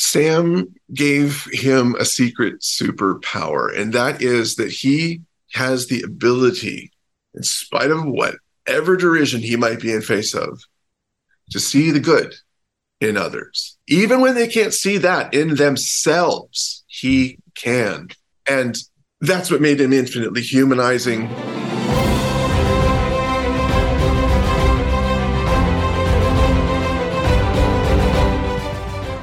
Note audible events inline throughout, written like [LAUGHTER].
Sam gave him a secret superpower, and that is that he has the ability, in spite of whatever derision he might be in face of, to see the good in others. Even when they can't see that in themselves, he can. And that's what made him infinitely humanizing.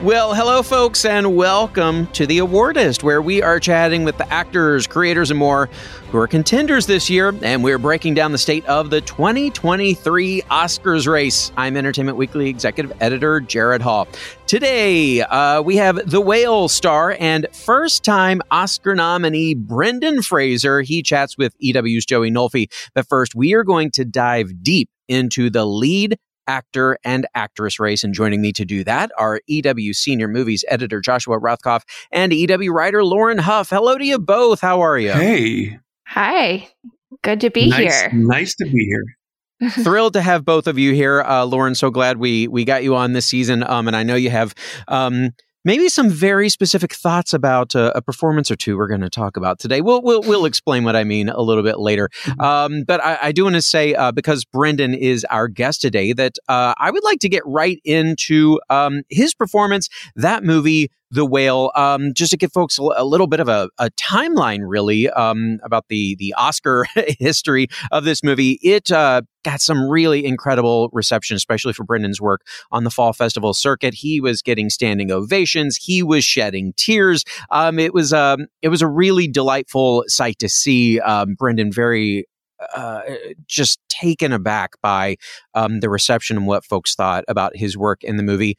Well, hello, folks, and welcome to the Awardist, where we are chatting with the actors, creators, and more who are contenders this year, and we're breaking down the state of the 2023 Oscars race. I'm Entertainment Weekly executive editor Gerrad Hall. Today, uh, we have The Whale star and first time Oscar nominee Brendan Fraser. He chats with EW's Joey Nolfi. But first, we are going to dive deep into the lead actor and actress race. And joining me to do that are EW senior movies editor Joshua Rothkopf and EW writer Lauren Huff. Hello to you both. How are you? Hey. Hi. Good to be nice, here. Nice to be here. [LAUGHS] Thrilled to have both of you here, uh, Lauren. So glad we we got you on this season, um, and I know you have um, maybe some very specific thoughts about uh, a performance or two we're going to talk about today. We'll, we'll, we'll [LAUGHS] explain what I mean a little bit later. Mm-hmm. Um, but I, I do want to say, uh, because Brendan is our guest today, that uh, I would like to get right into um, his performance, that movie, the whale um, just to give folks a, little bit of a, a timeline really um, about the the oscar [LAUGHS] history of this movie. It uh, got some really incredible reception especially for brendan's work on the fall festival circuit. He was getting standing ovations. He was shedding tears. Um, it was um, it was a really delightful sight to see um, brendan very uh, just taken aback by um, the reception and what folks thought about his work in the movie.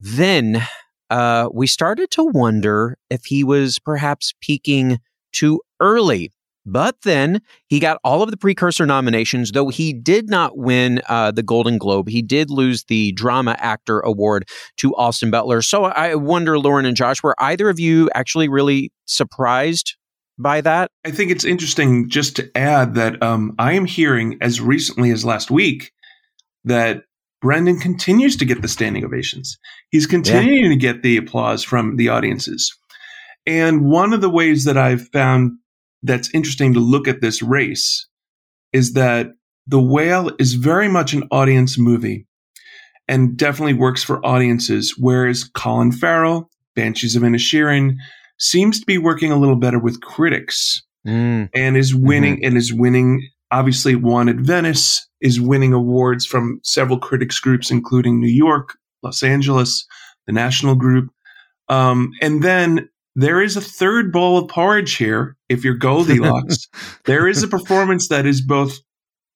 Then uh, we started to wonder if he was perhaps peaking too early. But then he got all of the precursor nominations, though he did not win uh, the Golden Globe. He did lose the Drama Actor Award to Austin Butler. So I wonder, Lauren and Josh, were either of you actually really surprised by that? I think it's interesting just to add that um, I am hearing as recently as last week that Brendan continues to get the standing ovations. He's continuing yeah. to get the applause from the audiences. And one of the ways that I've found that's interesting to look at this race is that The Whale is very much an audience movie and definitely works for audiences, whereas Colin Farrell, Banshees of Inisherin, seems to be working a little better with critics mm. and is winning mm-hmm. and is winning obviously won at Venice, is winning awards from several critics groups, including New York, Los Angeles, the National Group. Um, and then there is a third bowl of porridge here. If you're Goldilocks, [LAUGHS] there is a performance that is both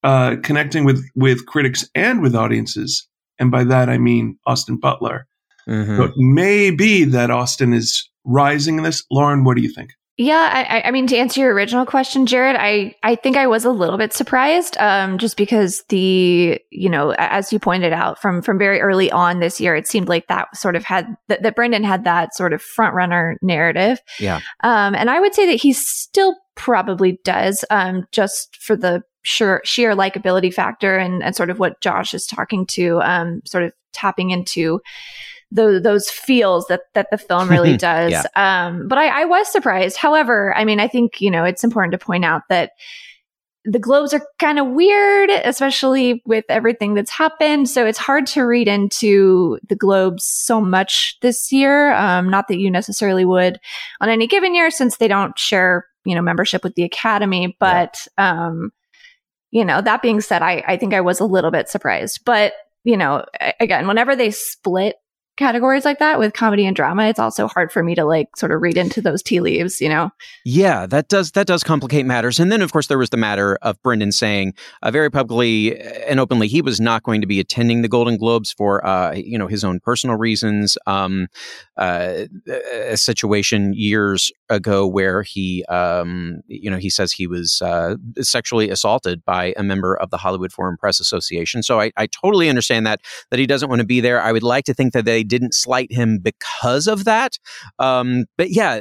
uh, connecting with with critics and with audiences, and by that I mean Austin Butler. Mm-hmm. So it may be that Austin is rising in this. Lauren, what do you think? Yeah, I, I, mean, to answer your original question, Gerrad, I, I think I was a little bit surprised, um, just because the, you know, as you pointed out from from very early on this year, it seemed like that sort of had that, that Brendan had that sort of front runner narrative. Yeah. Um, and I would say that he still probably does, um, just for the sheer sheer likability factor and and sort of what Josh is talking to, um, sort of tapping into those those feels that that the film really [LAUGHS] does. yeah. Um, but I, I was surprised. However, I mean, I think you know it's important to point out that the globes are kind of weird, especially with everything that's happened. So it's hard to read into the globes so much this year. Um, not that you necessarily would on any given year, since they don't share you know membership with the Academy. But yeah. um, you know, that being said, I I think I was a little bit surprised, but you know, again, whenever they split categories like that with comedy and drama, it's also hard for me to like sort of read into those tea leaves, you know? Yeah, that does that does complicate matters. And then of course there was the matter of Brendan saying uh, very publicly and openly he was not going to be attending the Golden Globes for uh, you know his own personal reasons. Um, uh, a situation years ago where he um, you know he says he was uh, sexually assaulted by a member of the Hollywood Foreign Press Association. So I, I totally understand that that he doesn't want to be there. I would like to think that they didn't slight him because of that. Um, but yeah,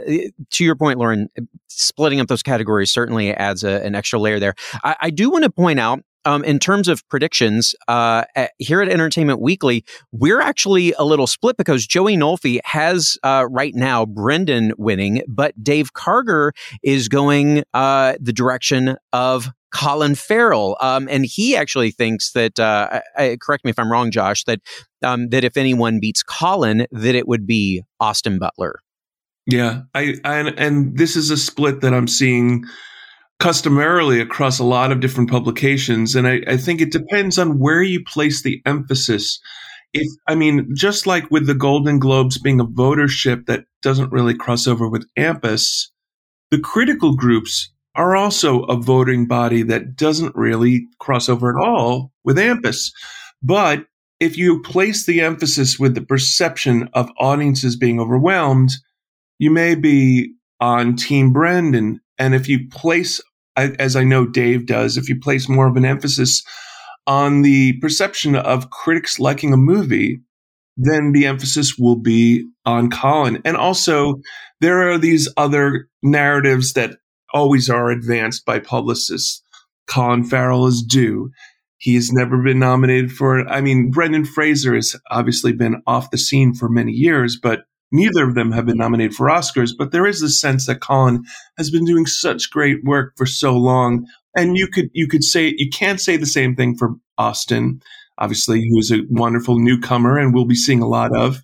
to your point, Lauren, splitting up those categories certainly adds a, an extra layer there. I, I do want to point out um, in terms of predictions, uh, at, here at Entertainment Weekly, we're actually a little split because Joey Nolfi has uh, right now Brendan winning, but Dave Karger is going uh, the direction of Colin Farrell, um, and he actually thinks that. Uh, I, correct me if I'm wrong, Josh. That um, that if anyone beats Colin, that it would be Austin Butler. Yeah, I, I and this is a split that I'm seeing customarily across a lot of different publications, and I, I think it depends on where you place the emphasis. If I mean, just like with the Golden Globes being a votership that doesn't really cross over with AMPAS, the critical groups are also a voting body that doesn't really cross over at all with AMPAS. But if you place the emphasis with the perception of audiences being overwhelmed, you may be on Team Brendan. And if you place, as I know Dave does, if you place more of an emphasis on the perception of critics liking a movie, then the emphasis will be on Colin. And also, there are these other narratives that always are advanced by publicists. Colin Farrell is due. He's never been nominated for, I mean, Brendan Fraser has obviously been off the scene for many years, but neither of them have been nominated for Oscars. But there is this sense that Colin has been doing such great work for so long. And you could, you could say, you can't say the same thing for Austin, obviously, who is a wonderful newcomer and we'll be seeing a lot of.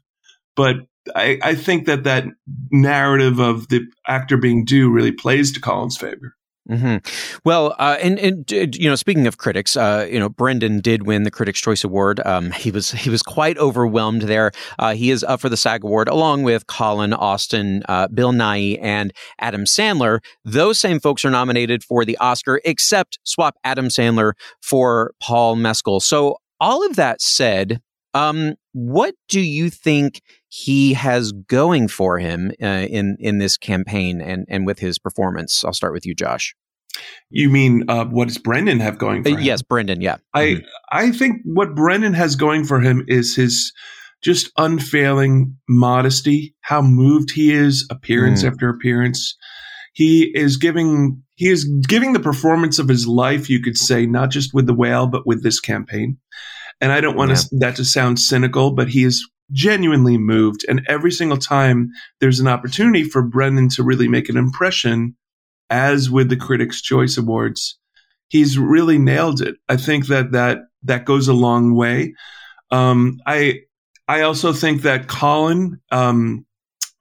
But I, I think that that narrative of the actor being due really plays to Colin's favor. Mm-hmm. Well, uh, and and you know, speaking of critics, uh, you know, Brendan did win the Critics' Choice Award. Um, he was he was quite overwhelmed there. Uh, he is up for the SAG Award along with Colin Austin, uh, Bill Nighy, and Adam Sandler. Those same folks are nominated for the Oscar, except swap Adam Sandler for Paul Mescal. So all of that said, um, what do you think he has going for him uh, in in this campaign and and with his performance? I'll start with you, Josh. You mean uh, what does Brendan have going for uh, him? Yes, Brendan. Yeah, I mm-hmm. I think what Brendan has going for him is his just unfailing modesty, how moved he is, appearance mm. after appearance. He is giving he is giving the performance of his life, you could say, not just with the whale, but with this campaign. And I don't want yeah. that to sound cynical, but he is genuinely moved. And every single time there's an opportunity for Brendan to really make an impression, as with the Critics' Choice Awards, he's really nailed it. I think that that that goes a long way. Um, I I also think that Colin um,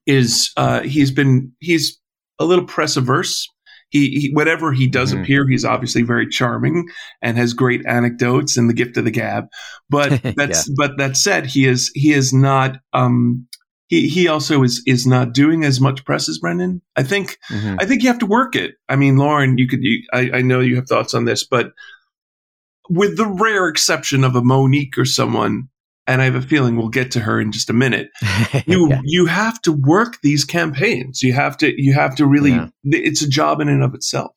is uh, he's been he's a little press averse he, he whatever he does mm-hmm. appear, he's obviously very charming and has great anecdotes and the gift of the gab. But [LAUGHS] that's yeah. but that said, he is he is not um he he also is is not doing as much press as Brendan. I think mm-hmm. I think you have to work it. I mean, Lauren, you could you, I, I know you have thoughts on this, but with the rare exception of a Mo'Nique or someone, and I have a feeling we'll get to her in just a minute. [LAUGHS] You yeah. you have to work these campaigns. You have to you have to really yeah. it's a job in and of itself.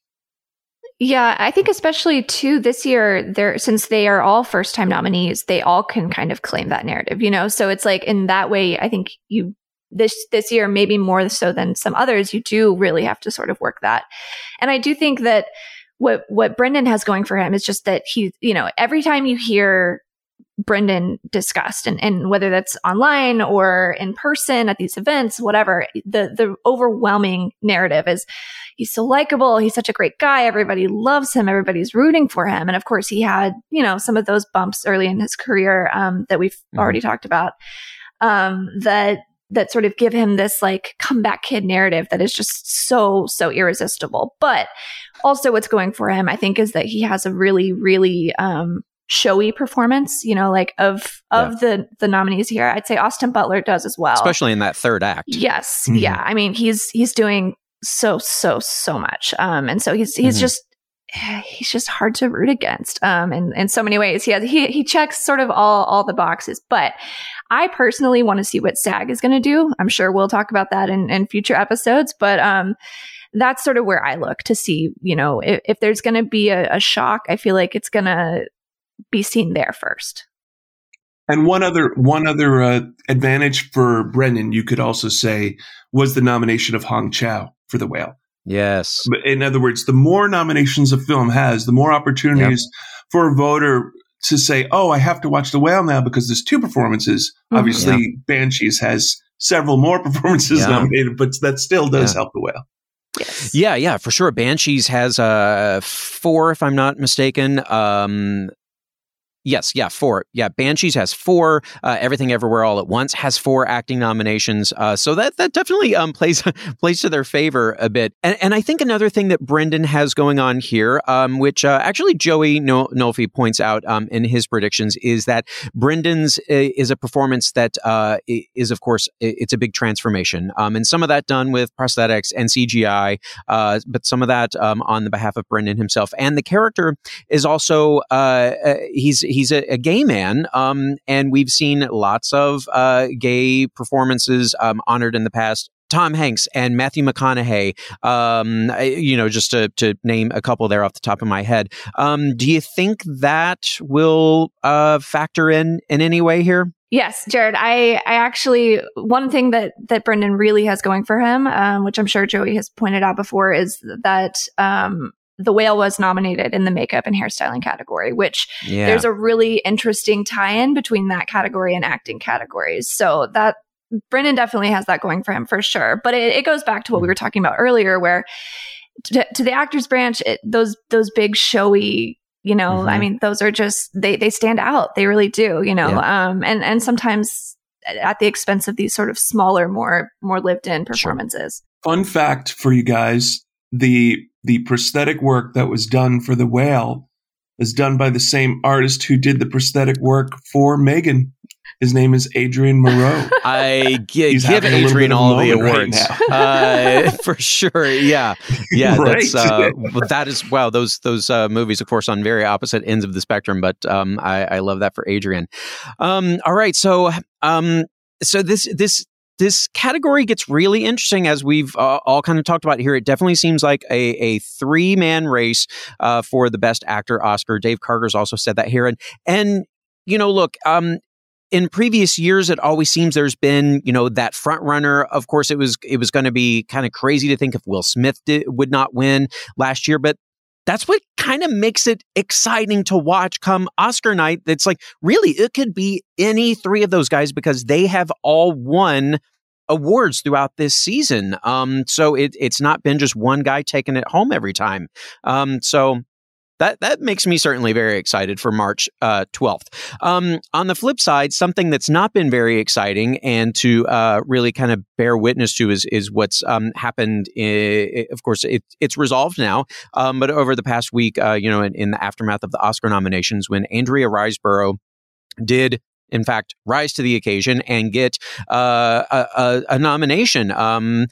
Yeah, I think especially too this year, there since they are all first time nominees, they all can kind of claim that narrative, you know. So it's like in that way, I think you this this year maybe more so than some others, you do really have to sort of work that. And I do think that what what Brendan has going for him is just that he, you know, every time you hear Brendan discussed and, and whether that's online or in person at these events, whatever, the, the overwhelming narrative is he's so likable. He's such a great guy. Everybody loves him. Everybody's rooting for him. And of course he had, you know, some of those bumps early in his career, um, that we've mm-hmm. already talked about, um, that, that sort of give him this like comeback kid narrative that is just so, so irresistible. But also what's going for him, I think, is that he has a really, really, um, showy performance, you know, like of of yeah. the the nominees here. I'd say Austin Butler does as well. Especially in that third act. Yes. Mm-hmm. Yeah. I mean, he's he's doing so so so much. Um and so he's he's mm-hmm. just he's just hard to root against um in, in so many ways he has he he checks sort of all all the boxes but i personally want to see what sag is going to do i'm sure we'll talk about that in, in future episodes but um that's sort of where i look to see you know if, if there's going to be a, a shock i feel like it's going to be seen there first and one other one other uh, advantage for brendan you could also say was the nomination of hong chau for the whale Yes. In other words, the more nominations a film has, the more opportunities yep. for a voter to say, "Oh, I have to watch The Whale now because there's two performances." Mm-hmm. Obviously, yeah. Banshees has several more [LAUGHS] performances yeah. nominated, but that still does yeah. help The Whale. Yes. Yeah, yeah, for sure. Banshees has uh, four, if I'm not mistaken. Um, Yes, yeah, four. Yeah, Banshees has four. Uh, Everything Everywhere All at Once has four acting nominations. Uh, so that that definitely um, plays [LAUGHS] plays to their favor a bit. And, and I think another thing that Brendan has going on here, um, which uh, actually Joey Nol- Nolfi points out um, in his predictions, is that Brendan's uh, is a performance that uh, is, of course, it's a big transformation, um, and some of that done with prosthetics and CGI, uh, but some of that um, on the behalf of Brendan himself. And the character is also he's he's a, a gay man, um, and we've seen lots of uh, gay performances um, honored in the past. Tom Hanks and Matthew McConaughey, um, you know, just to, to name a couple there off the top of my head. Um, do you think that will uh, factor in in any way here? Yes, Gerrad. I, I actually one thing that that Brendan really has going for him, um, which I'm sure Joey has pointed out before, is that um, the whale was nominated in the makeup and hairstyling category, which yeah. there's a really interesting tie-in between that category and acting categories. So that Brendan definitely has that going for him for sure. But it, it goes back to what we were talking about earlier, where to, to the actors branch, it, those those big showy, you know, mm-hmm. I mean, those are just they they stand out. They really do, you know. Yeah. Um, and and sometimes at the expense of these sort of smaller, more more lived in performances. Sure. Fun fact for you guys: the the prosthetic work that was done for the whale is done by the same artist who did the prosthetic work for M3GAN. His name is Adrien Morot. [LAUGHS] I g- give Adrien all the awards right uh, [LAUGHS] for sure. Yeah, [LAUGHS] yeah. right. That's uh, that is wow. Those those uh, movies, of course, on very opposite ends of the spectrum. But um, I, I love that for Adrien. Um, all right, so um, so this this this category gets really interesting as we've uh, all kind of talked about here. It definitely seems like a, a three man race uh, for the best actor Oscar. Dave Karger's also said that here. And, and, you know, look, um, in previous years, it always seems there's been, you know, that front runner. Of course, it was it was going to be kind of crazy to think if Will Smith did, would not win last year, but that's what kind of makes it exciting to watch come Oscar night. It's like, really, it could be any three of those guys because they have all won awards throughout this season. Um, so it, it's not been just one guy taking it home every time. Um, so that that makes me certainly very excited for March uh, 12th. Um, on the flip side, something that's not been very exciting and to uh, really kind of bear witness to is is what's um, happened. I- of course, it, it's resolved now, um, but over the past week, uh, you know, in, in, the aftermath of the Oscar nominations, when Andrea Riseborough did in fact, rise to the occasion and get uh, a, a, a, nomination. Um,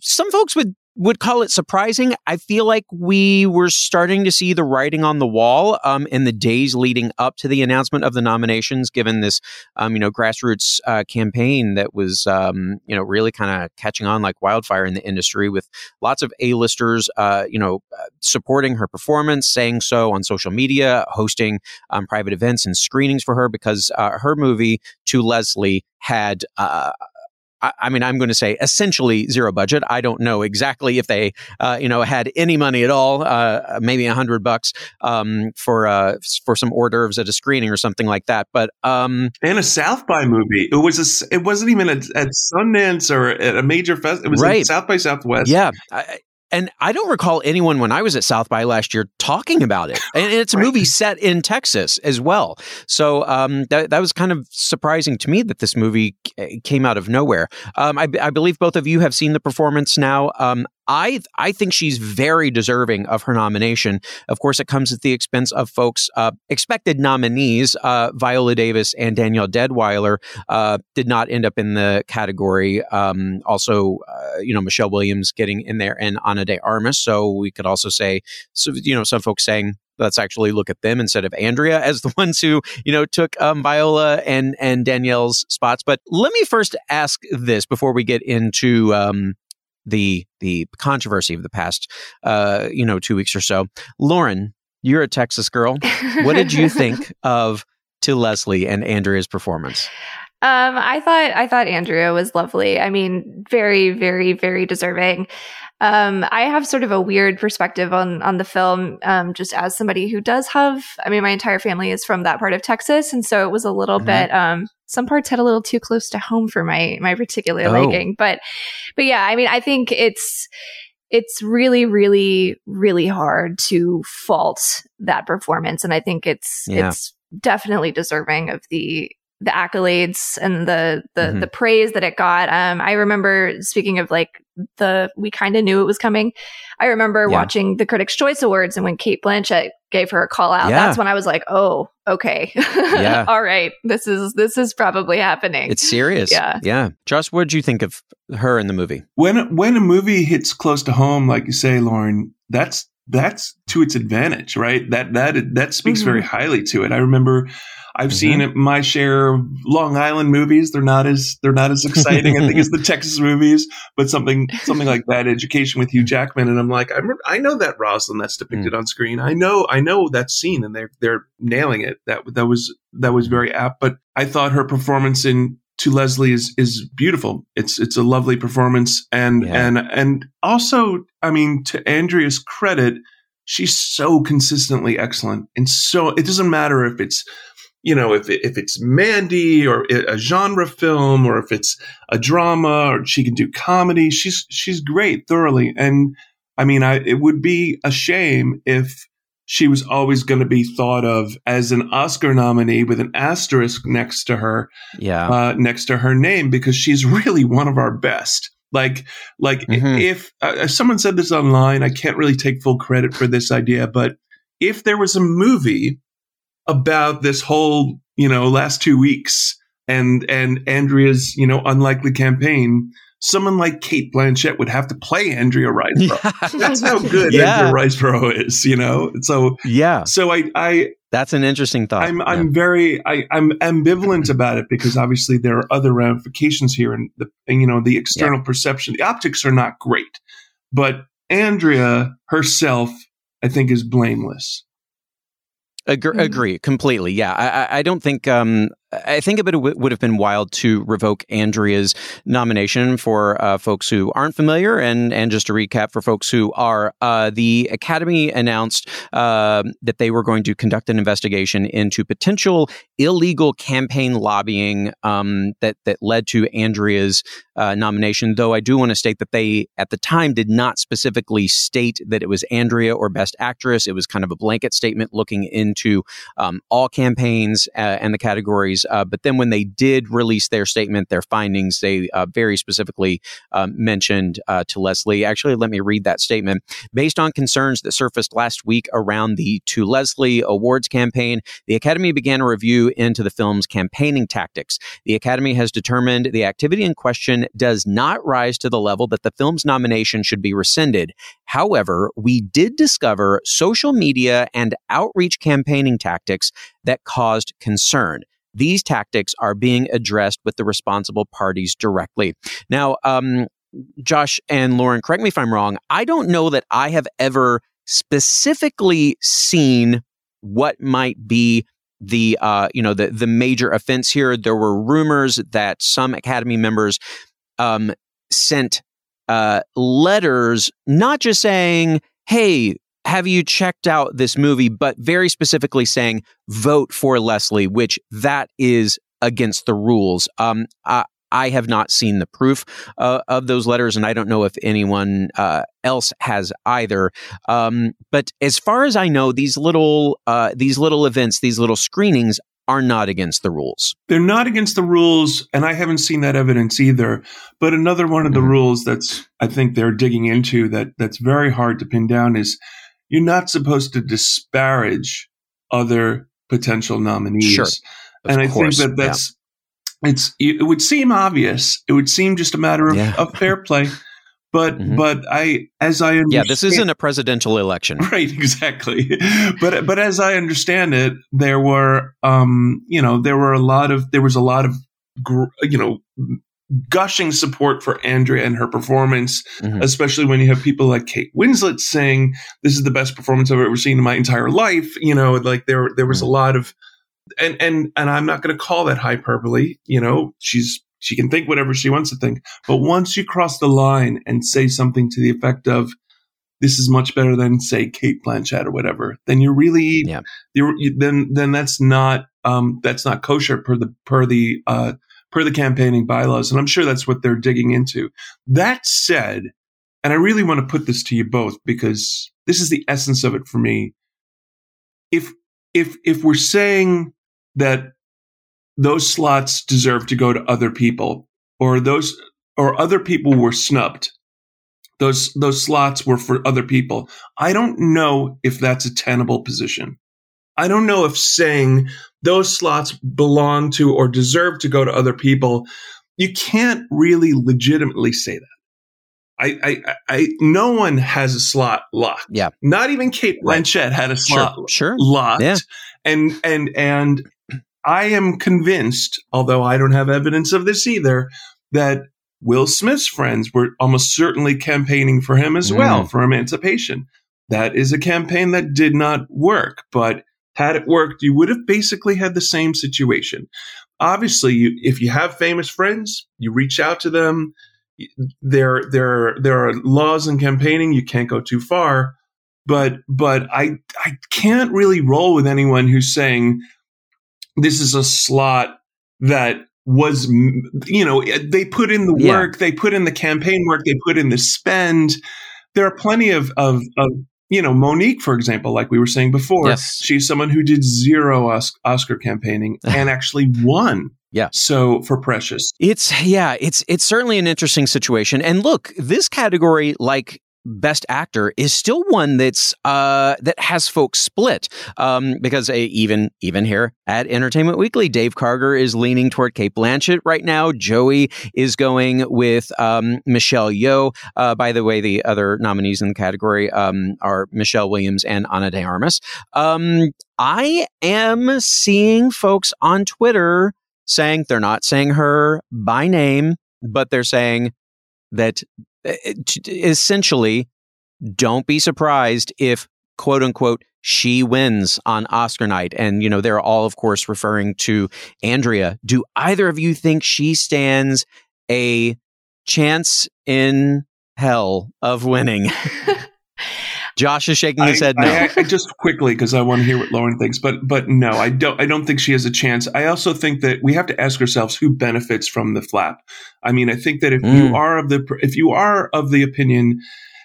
some folks would would call it surprising. I feel like we were starting to see the writing on the wall um, in the days leading up to the announcement of the nominations, given this, um, you know, grassroots uh, campaign that was, um, you know, really kind of catching on like wildfire in the industry with lots of A-listers, uh, you know, uh, supporting her performance, saying so on social media, hosting um, private events and screenings for her because uh, her movie, To Leslie, had uh, I, mean, I'm going to say essentially zero budget. I don't know exactly if they, uh, you know, had any money at all. Uh, maybe a hundred bucks um, for uh, for some hors d'oeuvres at a screening or something like that. But um, and a South by movie. It was a, It wasn't even at, at Sundance or at a major fest. It was right. South by Southwest. Yeah. I, and I don't recall anyone when I was at South by last year talking about it. And it's a right. movie set in Texas as well. So um, that, that was kind of surprising to me that this movie came out of nowhere. Um, I, I, believe both of you have seen the performance now. Um, I I think she's very deserving of her nomination. Of course, it comes at the expense of folks uh, expected nominees. Uh, Viola Davis and Danielle Deadwyler uh, did not end up in the category. Um, also, uh, you know, Michelle Williams getting in there and Ana de Armas. So we could also say, so you know, some folks saying let's actually look at them instead of Andrea [LAUGHS] as the ones who you know took um, Viola and and Danielle's spots. But let me first ask this before we get into um, the the controversy of the past uh, you know two weeks or so. Lauren, you're a Texas girl. What did you [LAUGHS] think of to Leslie and Andrea's performance? Um, I thought I thought Andrea was lovely. I mean, very, very, very deserving. Um, I have sort of a weird perspective on on the film, um, just as somebody who does have. I mean, my entire family is from that part of Texas, and so it was a little mm-hmm. bit. Um, some parts had a little too close to home for my my particular oh. liking, but but yeah, I mean, I think it's it's really, really, really hard to fault that performance, and I think it's yeah. it's definitely deserving of the the accolades and the the mm-hmm. the praise that it got. Um, I remember speaking of like the we kind of knew it was coming. I remember yeah. watching the Critics' Choice Awards and when Cate Blanchett gave her a call out, yeah. that's when I was like, oh, okay, [LAUGHS] yeah, all right, this is this is probably happening. It's serious. Yeah, yeah. Josh, what did you think of her in the movie? When when a movie hits close to home, like you say, Lauren, that's that's to its advantage, right? That that that speaks mm-hmm. very highly to it. I remember I've mm-hmm. seen my share of Long Island movies. They're not as they're not as exciting, I think, as the [LAUGHS] Texas movies. But something something like that, Education with Hugh Jackman, and I'm like, I I know that Roslyn that's depicted mm. on screen. I know I know that scene, and they're they're nailing it. That that was that was very apt. But I thought her performance in to Leslie is is beautiful. It's it's a lovely performance, and yeah. and and also, I mean, to Andrea's credit, she's so consistently excellent, and so it doesn't matter if it's you know, if it, if it's Mandy or a genre film or if it's a drama or she can do comedy, she's she's great thoroughly. And I mean, I it would be a shame if she was always going to be thought of as an Oscar nominee with an asterisk next to her, yeah, uh, next to her name because she's [LAUGHS] really one of our best. Like, like mm-hmm. if, uh, if someone said this online, I can't really take full credit for this idea, but if there was a movie about this whole, you know, last two weeks and and Andrea's, you know, unlikely campaign, someone like Cate Blanchett would have to play Andrea Riseborough. [LAUGHS] That's how good yeah. Andrea Riseborough is, you know. So yeah. So I I that's an interesting thought. I'm I'm very I I'm ambivalent about it because obviously there are other ramifications here, and the and, you know the external yeah. perception, the optics are not great, but Andrea herself, I think, is blameless. Agree, mm-hmm. agree completely. Yeah, I, I don't think um, I think it would have been wild to revoke Andrea's nomination for uh, folks who aren't familiar. And, and just to recap for folks who are, uh, the Academy announced uh, that they were going to conduct an investigation into potential illegal campaign lobbying um, that, that led to Andrea's uh, nomination. Though I do want to state that they, at the time, did not specifically state that it was Andrea or Best Actress. It was kind of a blanket statement looking into um, all campaigns uh, and the categories uh, but then when they did release their statement, their findings, they uh, very specifically um, mentioned uh, to Leslie. Actually, let me read that statement. Based on concerns that surfaced last week around the To Leslie Awards campaign, the Academy began a review into the film's campaigning tactics. The Academy has determined the activity in question does not rise to the level that the film's nomination should be rescinded. However, we did discover social media and outreach campaigning tactics that caused concern. These tactics are being addressed with the responsible parties directly. Now, um, Josh and Lauren, correct me if I'm wrong. I don't know that I have ever specifically seen what might be the uh, you know the the major offense here. There were rumors that some Academy members um, sent uh, letters, not just saying, "Hey, have you checked out this movie? But very specifically saying, vote for Leslie, which that is against the rules. Um, I, I have not seen the proof uh, of those letters, and I don't know if anyone uh, else has either. Um, but as far as I know, these little uh, these little events, these little screenings, are not against the rules. They're not against the rules, and I haven't seen that evidence either. But another one of the mm-hmm. rules that's I think they're digging into that that's very hard to pin down is you're not supposed to disparage other potential nominees. Sure. and I think that that's yeah. it's it would seem obvious. It would seem just a matter of, yeah. of fair play. But mm-hmm. but I as I understand, yeah, this isn't a presidential election, [LAUGHS] right? Exactly. but but as I understand it, there were um you know there were a lot of there was a lot of you know gushing support for Andrea and her performance, mm-hmm. especially when you have people like Kate Winslet saying this is the best performance I've ever seen in my entire life. You know, like there there was mm-hmm. a lot of and and and I'm not going to call that hyperbole. You know, she's she can think whatever she wants to think. But once you cross the line and say something to the effect of, this is much better than say Cate Blanchett or whatever, then you're really, yeah. you're, you, then, then that's not, um, that's not kosher per the, per the, uh, per the campaigning bylaws. And I'm sure that's what they're digging into. That said, and I really want to put this to you both because this is the essence of it for me. If, if, if we're saying that those slots deserve to go to other people or those or other people were snubbed those those slots were for other people i don't know if that's a tenable position i don't know if saying those slots belong to or deserve to go to other people you can't really legitimately say that I, I, I, no one has a slot locked. Yeah. Not even Blanchett right. had a slot sure, sure. locked. Yeah. And, and, and I am convinced, although I don't have evidence of this either, that Will Smith's friends were almost certainly campaigning for him as mm. well for emancipation. That is a campaign that did not work, but had it worked, you would have basically had the same situation. Obviously, you, if you have famous friends, you reach out to them. There, there, there are laws in campaigning. You can't go too far, but, but I, I can't really roll with anyone who's saying, this is a slot that was you know they put in the work yeah. they put in the campaign work they put in the spend there are plenty of, of, of you know Mo'Nique for example like we were saying before yes. she's someone who did zero oscar campaigning [LAUGHS] and actually won yeah. So for Precious. It's yeah, it's it's certainly an interesting situation. And look, this category like Best Actor is still one that's uh, that has folks split um, because uh, even even here at Entertainment Weekly, Dave Karger is leaning toward Cate Blanchett right now. Joey is going with um, Michelle Yeoh. Uh, by the way, the other nominees in the category um, are Michelle Williams and Ana de Armas. Um, I am seeing folks on Twitter saying they're not saying her by name, but they're saying that Uh, essentially, don't be surprised if quote unquote she wins on Oscar night. And, you know, they're all, of course, referring to Andrea. Do either of you think she stands a chance in hell of winning? [LAUGHS] Josh is shaking his I, head no. I, I, just quickly because I want to hear what Lauren thinks, but but no, I don't. I don't think she has a chance. I also think that we have to ask ourselves who benefits from the flap. I mean, I think that if mm. you are of the if you are of the opinion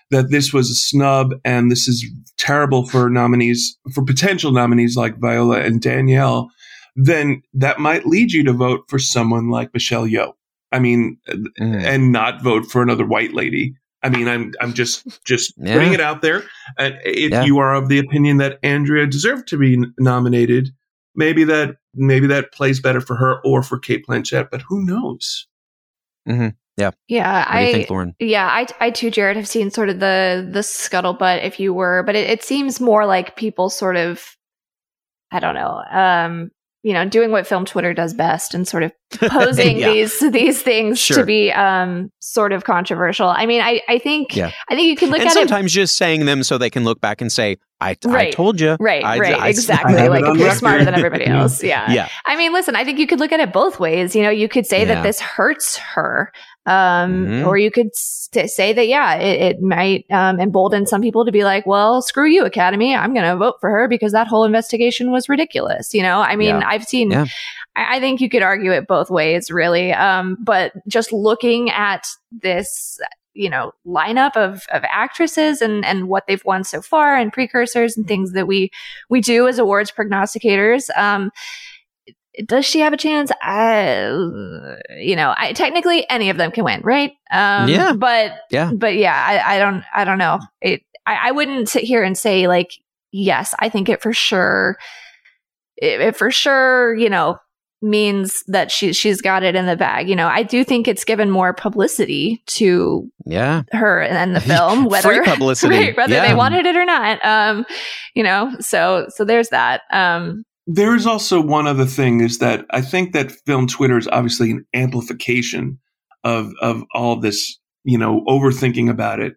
that this was a snub and this is terrible for nominees for potential nominees like Viola and Danielle, then that might lead you to vote for someone like Michelle Yeoh. I mean, mm. and not vote for another white lady I mean, I'm I'm just just [LAUGHS] yeah. putting it out there. And if yeah. you are of the opinion that Andrea deserved to be nominated, maybe that maybe that plays better for her or for Cate Blanchett, but who knows? Mm-hmm. Yeah. Yeah. I think, Lauren? Yeah. I, I too, Gerrad, have seen sort of the, the scuttlebutt, if you were, but it, it seems more like people sort of, I don't know, um, you know, doing what film Twitter does best and sort of [LAUGHS] posing yeah. these these things sure. to be um sort of controversial. I mean, I I think yeah. I think you can look and at sometimes it, just saying them so they can look back and say, "I, right, I told you." Right, I, right, [LAUGHS] I, exactly. like if you're smarter than everybody [LAUGHS] else, yeah. yeah. I mean, listen, I think you could look at it both ways. You know, you could say that this hurts her um, mm-hmm. or you could st- say that, yeah, it, it might, um, embolden some people to be like, well, screw you, Academy. I'm going to vote for her because that whole investigation was ridiculous. You know, I mean, yeah. I've seen, yeah. I, I think you could argue it both ways, really. Um, but just looking at this, you know, lineup of, of actresses and, and what they've won so far and precursors and things that we, we do as awards prognosticators, um, does she have a chance? I, you know, I technically any of them can win, right? Um, Yeah. But Yeah. but yeah, I, I don't, I don't know. It, I, I wouldn't sit here and say like, yes, I think it for sure. It, it for sure, you know, means that she she's got it in the bag. You know, I do think it's given more publicity to Yeah. her and the [LAUGHS] film, whether [LAUGHS] Free publicity. right, whether Yeah. they wanted it or not. Um, you know, so so there's that. Um, There is also one other thing is that I think that film Twitter is obviously an amplification of of all this, you know, overthinking about it.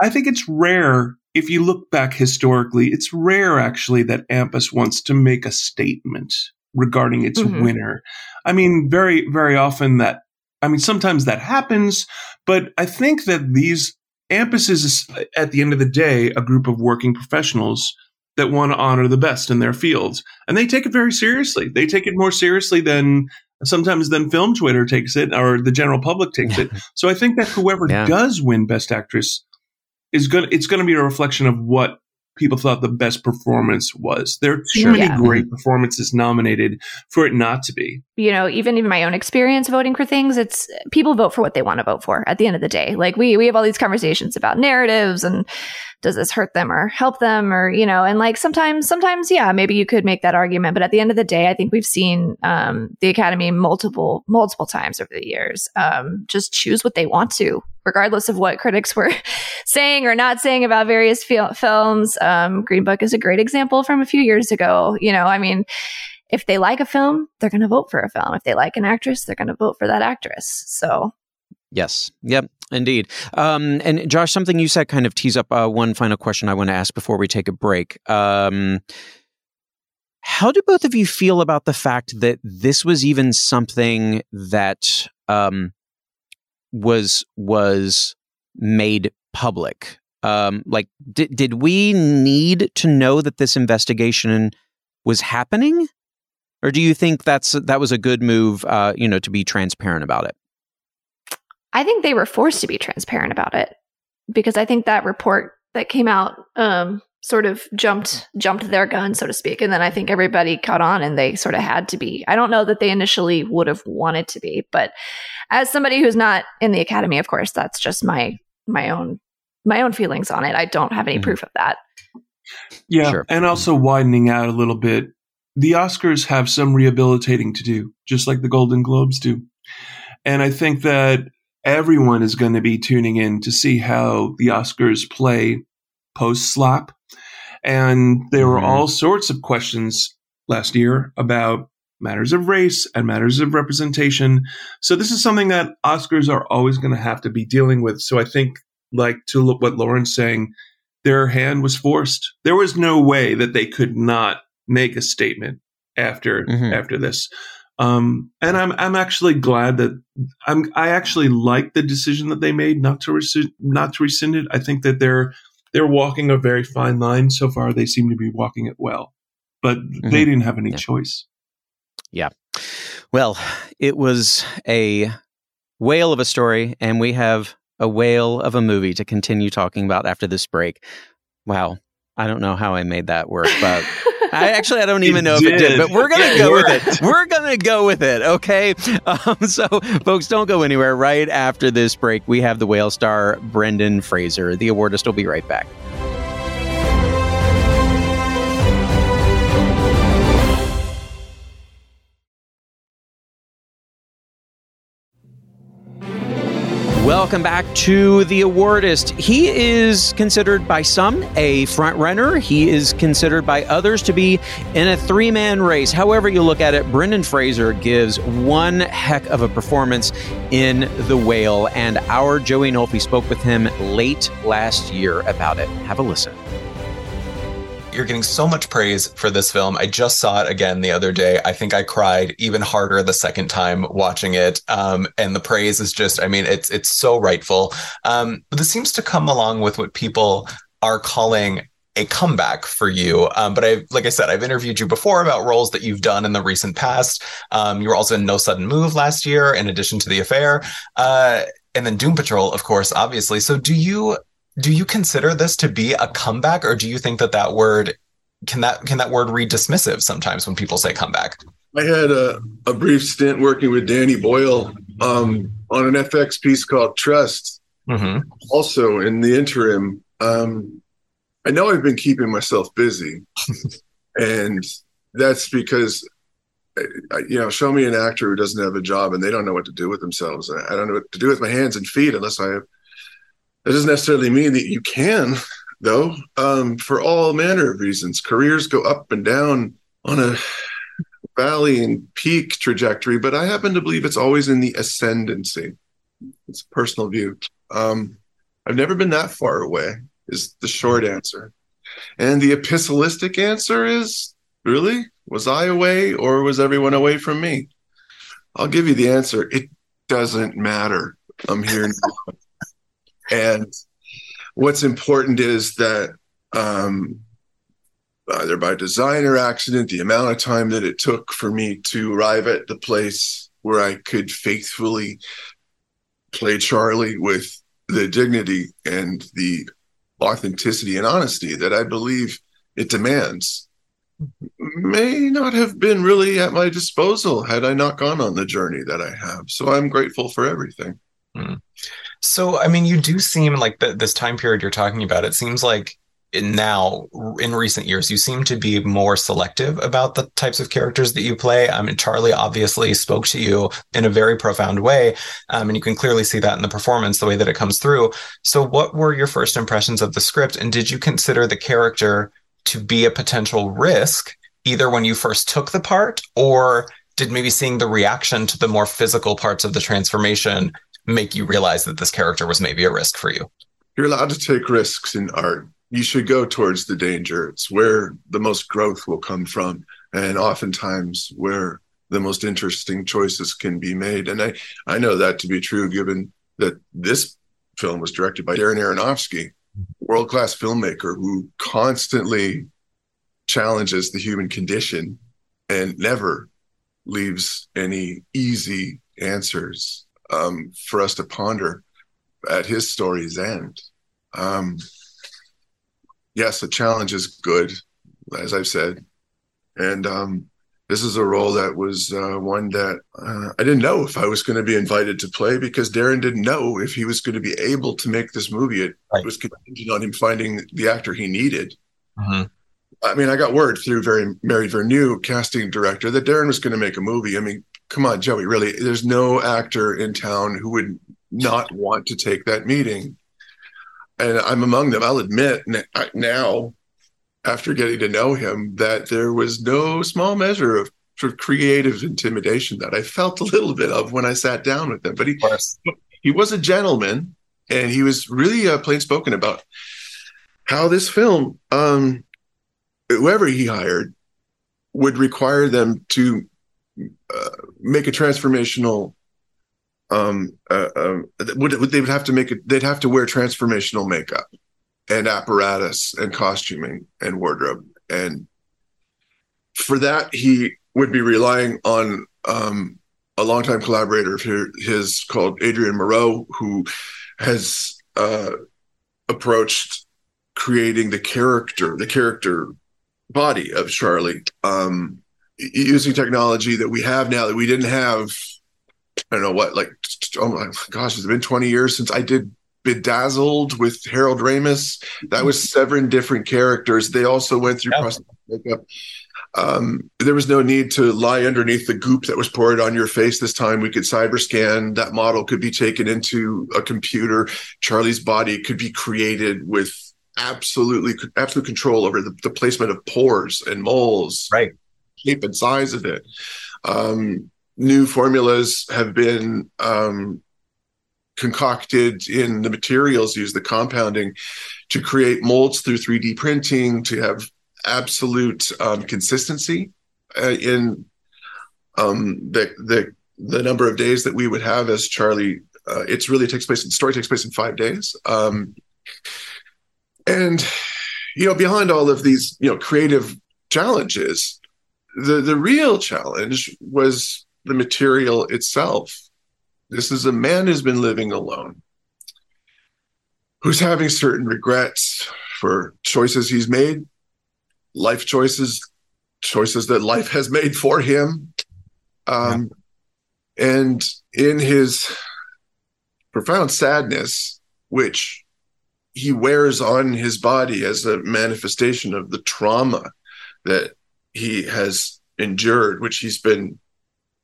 I think it's rare if you look back historically, it's rare actually that AMPAS wants to make a statement regarding its Mhm. winner. I mean, very very often that I mean sometimes that happens, but I think that these AMPAS is at the end of the day a group of working professionals that want to honor the best in their fields. And they take it very seriously. They take it more seriously than sometimes than film twitter takes it or the general public takes it. So i think that whoever Yeah. does win best actress is going to it's going to be a reflection of what people thought the best performance was there are too Sure. many Yeah. great performances nominated for it not to be you know, even in my own experience voting for things, it's people vote for what they want to vote for at the end of the day. Like we we have all these conversations about narratives and does this hurt them or help them or you know, and like sometimes sometimes yeah, maybe you could make that argument, but at the end of the day, I think we've seen um, the Academy multiple multiple times over the years um, just choose what they want to, regardless of what critics were [LAUGHS] saying or not saying about various fil- films. Um, Green Book is a great example from a few years ago. You know, I mean if they like a film, they're going to vote for a film. If they like an actress, they're going to vote for that actress. So, Yes. Yep. Indeed. Um, and Josh, something you said kind of tease up uh, one final question I want to ask before we take a break. Um, how do both of you feel about the fact that this was even something that um, was was made public? Um, like, did did we need to know that this investigation was happening, or do you think that's that was a good move? Uh, you know, to be transparent about it. I think they were forced to be transparent about it because I think that report that came out um, sort of jumped jumped their gun, so to speak, and then I think everybody caught on and they sort of had to be. I don't know that they initially would have wanted to be, but as somebody who's not in the academy, of course, that's just my my own my own feelings on it. I don't have any Mhm. proof of that. Yeah, Sure. and also widening out a little bit. The Oscars have some rehabilitating to do, just like the Golden Globes do. And I think that everyone is going to be tuning in to see how the Oscars play post slap. And there were Mhm. all sorts of questions last year about matters of race and matters of representation. So this is something that Oscars are always going to have to be dealing with. So I think, like to look what Lauren's saying, their hand was forced. There was no way that they could not make a statement after Mhm. after this. Um, and I'm I'm actually glad that I'm I actually like the decision that they made not to rescind not to rescind it. I think that they're they're walking a very fine line so far. They seem to be walking it well, but mm-hmm. they didn't have any Yeah. choice. Yeah. Well, it was a whale of a story, and we have a whale of a movie to continue talking about after this break. Wow. I don't know how I made that work, but [LAUGHS] I actually I don't [LAUGHS] even It know if it did, did. but we're gonna It go with it. We're gonna go with it. Okay. Um, so, folks, don't go anywhere. Right after this break, we have the whale star Brendan Fraser. The awardist will be right back. Welcome back to The Awardist. He is considered by some a front runner. He is considered by others to be in a three man race. However, you look at it, Brendan Fraser gives one heck of a performance in The Whale, and our Joey Nolfi spoke with him late last year about it. Have a listen. You're getting so much praise for this film. I just saw it again the other day. I think I cried even harder the second time watching it. Um, and the praise is just, I mean, it's it's so rightful. Um, but this seems to come along with what people are calling a comeback for you. Um, but I, like I said, I've interviewed you before about roles that you've done in the recent past. Um, you were also in No Sudden Move last year, in addition to The Affair, uh, and then Doom Patrol, of course, obviously. So do you do you consider this to be a comeback, or do you think that that word can that can that word read dismissive sometimes when people say comeback? I had a, a brief stint working with Danny Boyle um, on an FX piece called Trust. Mm-hmm. Also, in the interim, um, I know I've been keeping myself busy, [LAUGHS] and that's because you know, show me an actor who doesn't have a job and they don't know what to do with themselves. I don't know what to do with my hands and feet unless I have. That doesn't necessarily mean that you can, though, um, for all manner of reasons. Careers go up and down on a valley and peak trajectory, but I happen to believe it's always in the ascendancy. It's a personal view. Um, I've never been that far away, is the short answer. And the epistolalistic answer is really? Was I away or was everyone away from me? I'll give you the answer. It doesn't matter. I'm here now. [LAUGHS] and what's important is that um, either by design or accident, the amount of time that it took for me to arrive at the place where I could faithfully play Charlie with the dignity and the authenticity and honesty that I believe it demands may not have been really at my disposal had I not gone on the journey that I have. So I'm grateful for everything. Mm. So, I mean, you do seem like the, this time period you're talking about, it seems like now in recent years you seem to be more selective about the types of characters that you play. I mean charlie obviously spoke to you in a very profound way um, and you can clearly see that in the performance the way that it comes through. So what were your first impressions of the script and did you consider the character to be a potential risk either when you first took the part or did maybe seeing the reaction to the more physical parts of the transformation make you realize that this character was maybe a risk for you? You're allowed to take risks in art. You should go towards the danger. It's where the most growth will come from, and oftentimes where the most interesting choices can be made. And I, I know that to be true, given that this film was directed by Darren Aronofsky, world class filmmaker who constantly challenges the human condition and never leaves any easy answers um, for us to ponder at his story's end. Um, yes, the challenge is good, as I've said. And um, this is a role that was uh, one that uh, I didn't know if I was going to be invited to play because Darren didn't know if he was going to be able to make this movie. It right. was contingent on him finding the actor he needed. Mm-hmm. I mean, I got word through very Mary Vernieu, casting director, that Darren was going to make a movie. I mean, come on, Joey, really? There's no actor in town who would not want to take that meeting. And I'm among them. I'll admit now, after getting to know him, that there was no small measure of sort of creative intimidation that I felt a little bit of when I sat down with him. But he, he was a gentleman and he was really uh, plain spoken about how this film um, whoever he hired would require them to make a transformational um, uh, uh, would, would they would have to make it they'd have to wear transformational makeup and apparatus and costuming and wardrobe. And for that he would be relying on um, a longtime collaborator of his called Adrien Morot who has uh, approached creating the character the character body of Charlie, um, using technology that we have now that we didn't have. I don't know what, like, oh my gosh, it's been 20 years since I did Bedazzled with Harold Ramis. That was seven different characters. They also went through prosthetic makeup. Um, there was no need to lie underneath the goop that was poured on your face this time. We could cyber scan. That model could be taken into a computer. Charlie's body could be created with absolutely absolute control over the, the placement of pores and moles, right? Shape and size of it. Um, new formulas have been um, concocted in the materials used, the compounding, to create molds through 3D printing to have absolute um, consistency uh, in um, the the the number of days that we would have as Charlie. Uh, it's really takes place. The story takes place in five days. Um, and you know, behind all of these, you know, creative challenges, the the real challenge was the material itself. This is a man who's been living alone, who's having certain regrets for choices he's made, life choices choices that life has made for him. Um, yeah. And in his profound sadness, which he wears on his body as a manifestation of the trauma that he has endured, which he's been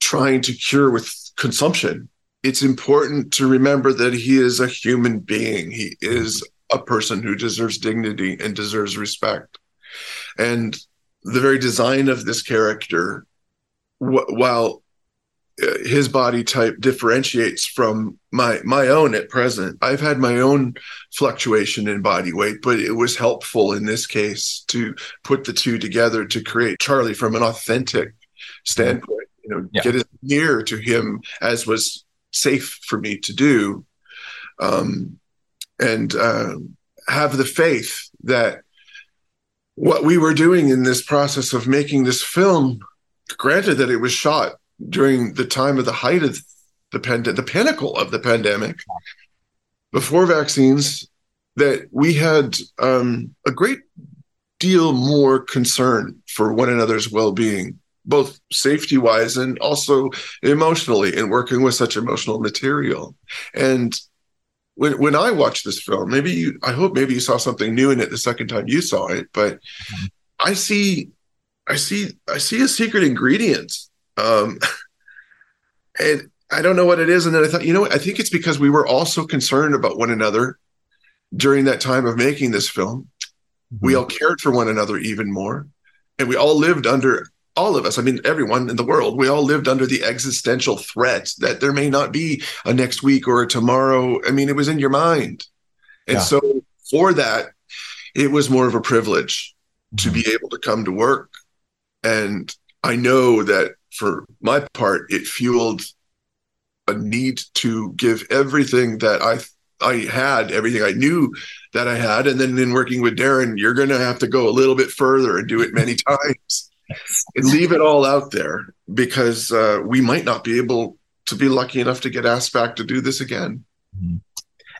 trying to cure with consumption. It's important to remember that he is a human being. He is a person who deserves dignity and deserves respect. And the very design of this character, wh- while his body type differentiates from my my own at present. I've had my own fluctuation in body weight, but it was helpful in this case to put the two together to create Charlie from an authentic standpoint. You know, yeah. get as near to him as was safe for me to do, um, and uh, have the faith that what we were doing in this process of making this film, granted that it was shot during the time of the height of the pandemic, the pinnacle of the pandemic, before vaccines, that we had um, a great deal more concern for one another's well-being both safety wise and also emotionally in working with such emotional material and when when i watched this film maybe you i hope maybe you saw something new in it the second time you saw it but mm-hmm. i see i see i see a secret ingredient um, [LAUGHS] and I don't know what it is. And then I thought, you know what? I think it's because we were all so concerned about one another during that time of making this film. Mm-hmm. We all cared for one another even more. And we all lived under, all of us, I mean, everyone in the world, we all lived under the existential threat that there may not be a next week or a tomorrow. I mean, it was in your mind. And yeah. so for that, it was more of a privilege mm-hmm. to be able to come to work. And I know that for my part, it fueled a need to give everything that I I had, everything I knew that I had, and then in working with Darren, you're going to have to go a little bit further and do it many [LAUGHS] times and leave it all out there because uh, we might not be able to be lucky enough to get asked back to do this again.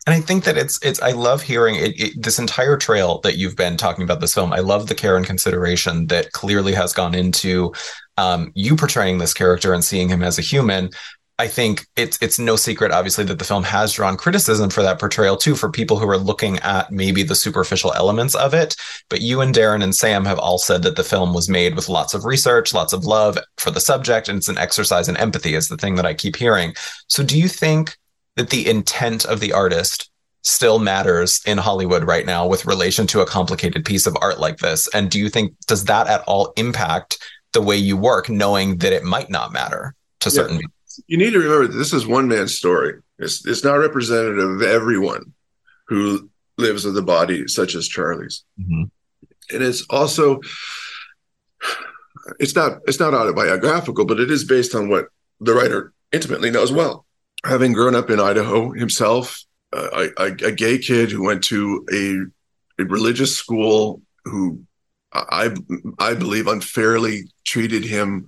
And I think that it's it's I love hearing it, it, this entire trail that you've been talking about this film. I love the care and consideration that clearly has gone into um, you portraying this character and seeing him as a human. I think it's it's no secret, obviously, that the film has drawn criticism for that portrayal too, for people who are looking at maybe the superficial elements of it. But you and Darren and Sam have all said that the film was made with lots of research, lots of love for the subject, and it's an exercise in empathy, is the thing that I keep hearing. So, do you think that the intent of the artist still matters in Hollywood right now with relation to a complicated piece of art like this? And do you think does that at all impact the way you work, knowing that it might not matter to certain people? You need to remember this is one man's story. It's it's not representative of everyone who lives with a body such as Charlie's. Mm-hmm. And it's also it's not it's not autobiographical, but it is based on what the writer intimately knows well. Having grown up in Idaho himself, uh, gay kid who went to a, a religious school who I I believe unfairly treated him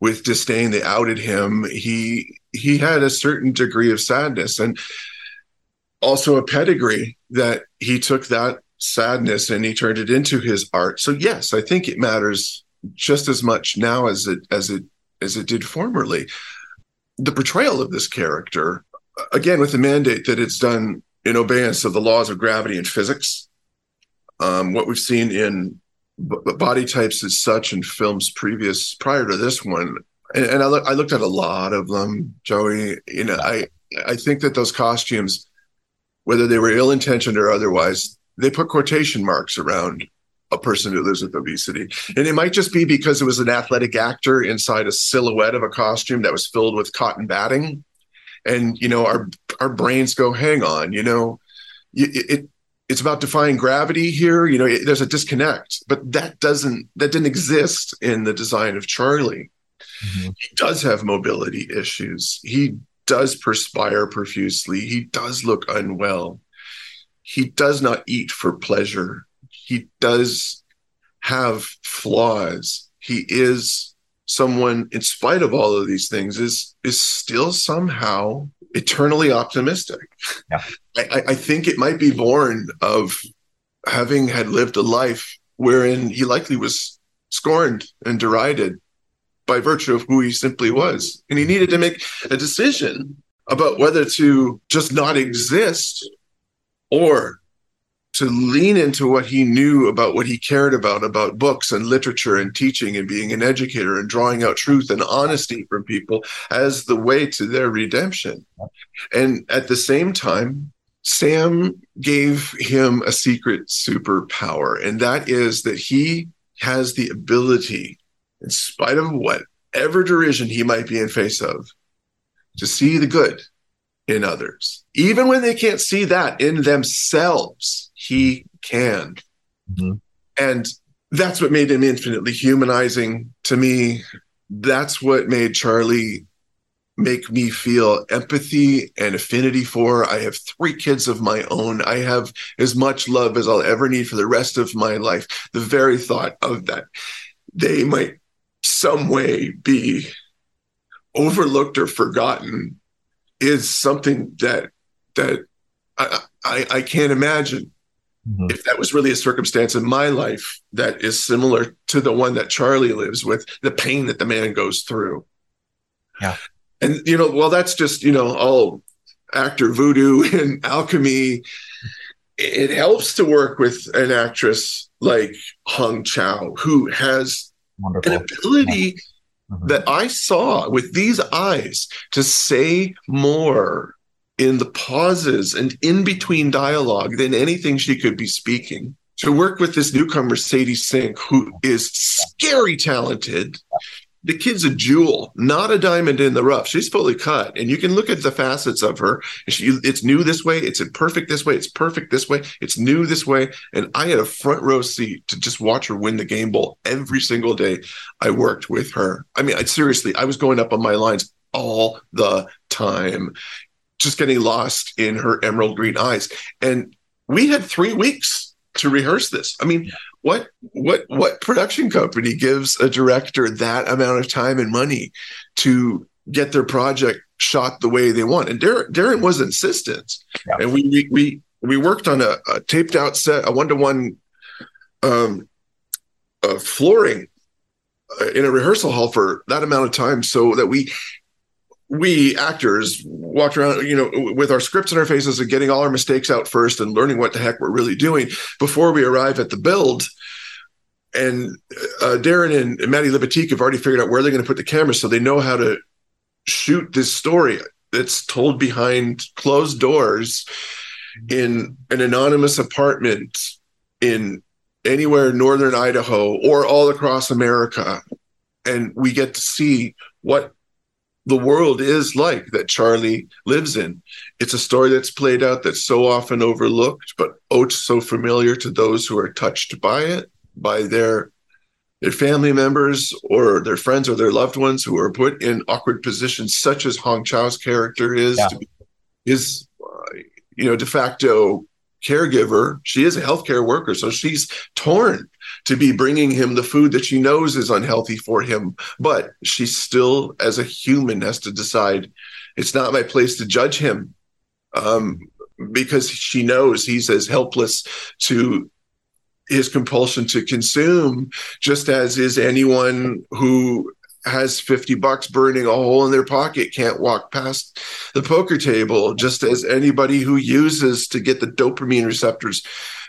with disdain. They outed him. He he had a certain degree of sadness and also a pedigree that he took that sadness and he turned it into his art. So yes, I think it matters just as much now as it as it as it did formerly. The portrayal of this character, again, with the mandate that it's done in obeyance of the laws of gravity and physics. Um, what we've seen in b- body types as such in films previous prior to this one and, and I, I looked at a lot of them joey you know i i think that those costumes whether they were ill-intentioned or otherwise they put quotation marks around a person who lives with obesity. And it might just be because it was an athletic actor inside a silhouette of a costume that was filled with cotton batting. And you know our our brains go hang on you know it, it it's about defying gravity here you know there's a disconnect. But that doesn't that didn't exist in the design of charlie. Mm-hmm. he does have mobility issues. He does perspire profusely. He does look unwell. He does not eat for pleasure he does have flaws he is someone in spite of all of these things is is still somehow eternally optimistic. Yeah. I, I think it might be born of having had lived a life wherein he likely was scorned and derided by virtue of who he simply was. And he needed to make a decision about whether to just not exist or to lean into what he knew about what he cared about about books and literature and teaching and being an educator and drawing out truth and honesty from people as the way to their redemption. And at the same time sam gave him a secret superpower and that is that he has the ability in spite of whatever derision he might be in face of to see the good in others even when they can't see that in themselves he can. Mm-hmm. And that's what made him infinitely humanizing to me. That's what made Charlie make me feel empathy and affinity for. I have three kids of my own. I have as much love as I'll ever need for the rest of my life. The very thought of that they might some way be overlooked or forgotten is something that that I, I, I can't imagine mm-hmm. if that was really a circumstance in my life that is similar to the one that Charlie lives with, the pain that the man goes through. Yeah. And, you know, well, that's just, you know, all actor voodoo [LAUGHS] and alchemy. It helps to work with an actress like Hong Chau, who has Wonderful. an ability yeah. mm-hmm. that I saw with these eyes to say more in the pauses and in between dialogue than anything she could be speaking. To work with this newcomer, Sadie Sink, who is scary talented. The kid's a jewel, not a diamond in the rough. She's fully cut, and you can look at the facets of her. She, it's new this way. It's imperfect this way. It's perfect this way. It's new this way. And I had a front row seat to just watch her win the game bowl every single day I worked with her. I mean, I, seriously, I was going up on my lines all the time just getting lost in her emerald green eyes. And we had three weeks to rehearse this. I mean, what what what production company gives a director that amount of time and money to get their project shot the way they want? And Darren, Darren was insistent, yeah. and we, we we we worked on a, a taped out set, a one to one um uh, flooring uh, in a rehearsal hall for that amount of time so that we we actors walked around, you know, with our scripts in our faces and getting all our mistakes out first and learning what the heck we're really doing before we arrive at the build. And uh, Darren and, Matty Libatique have already figured out where they're going to put the camera, so they know how to shoot this story that's told behind closed doors in an anonymous apartment in anywhere in northern Idaho or all across America. And we get to see what the world is like that Charlie lives in. It's a story that's played out that's so often overlooked, but oh, so familiar to those who are touched by it, by their their family members or their friends or their loved ones who are put in awkward positions, such as Hong Chau's character is. Yeah. His, uh, you know, de facto caregiver. She is a healthcare worker, so she's torn to be bringing him the food that she knows is unhealthy for him. But she still, as a human, has to decide it's not my place to judge him um, because she knows he's as helpless to his compulsion to consume, just as is anyone who has 50 bucks burning a hole in their pocket can't walk past the poker table just as anybody who uses to get the dopamine receptors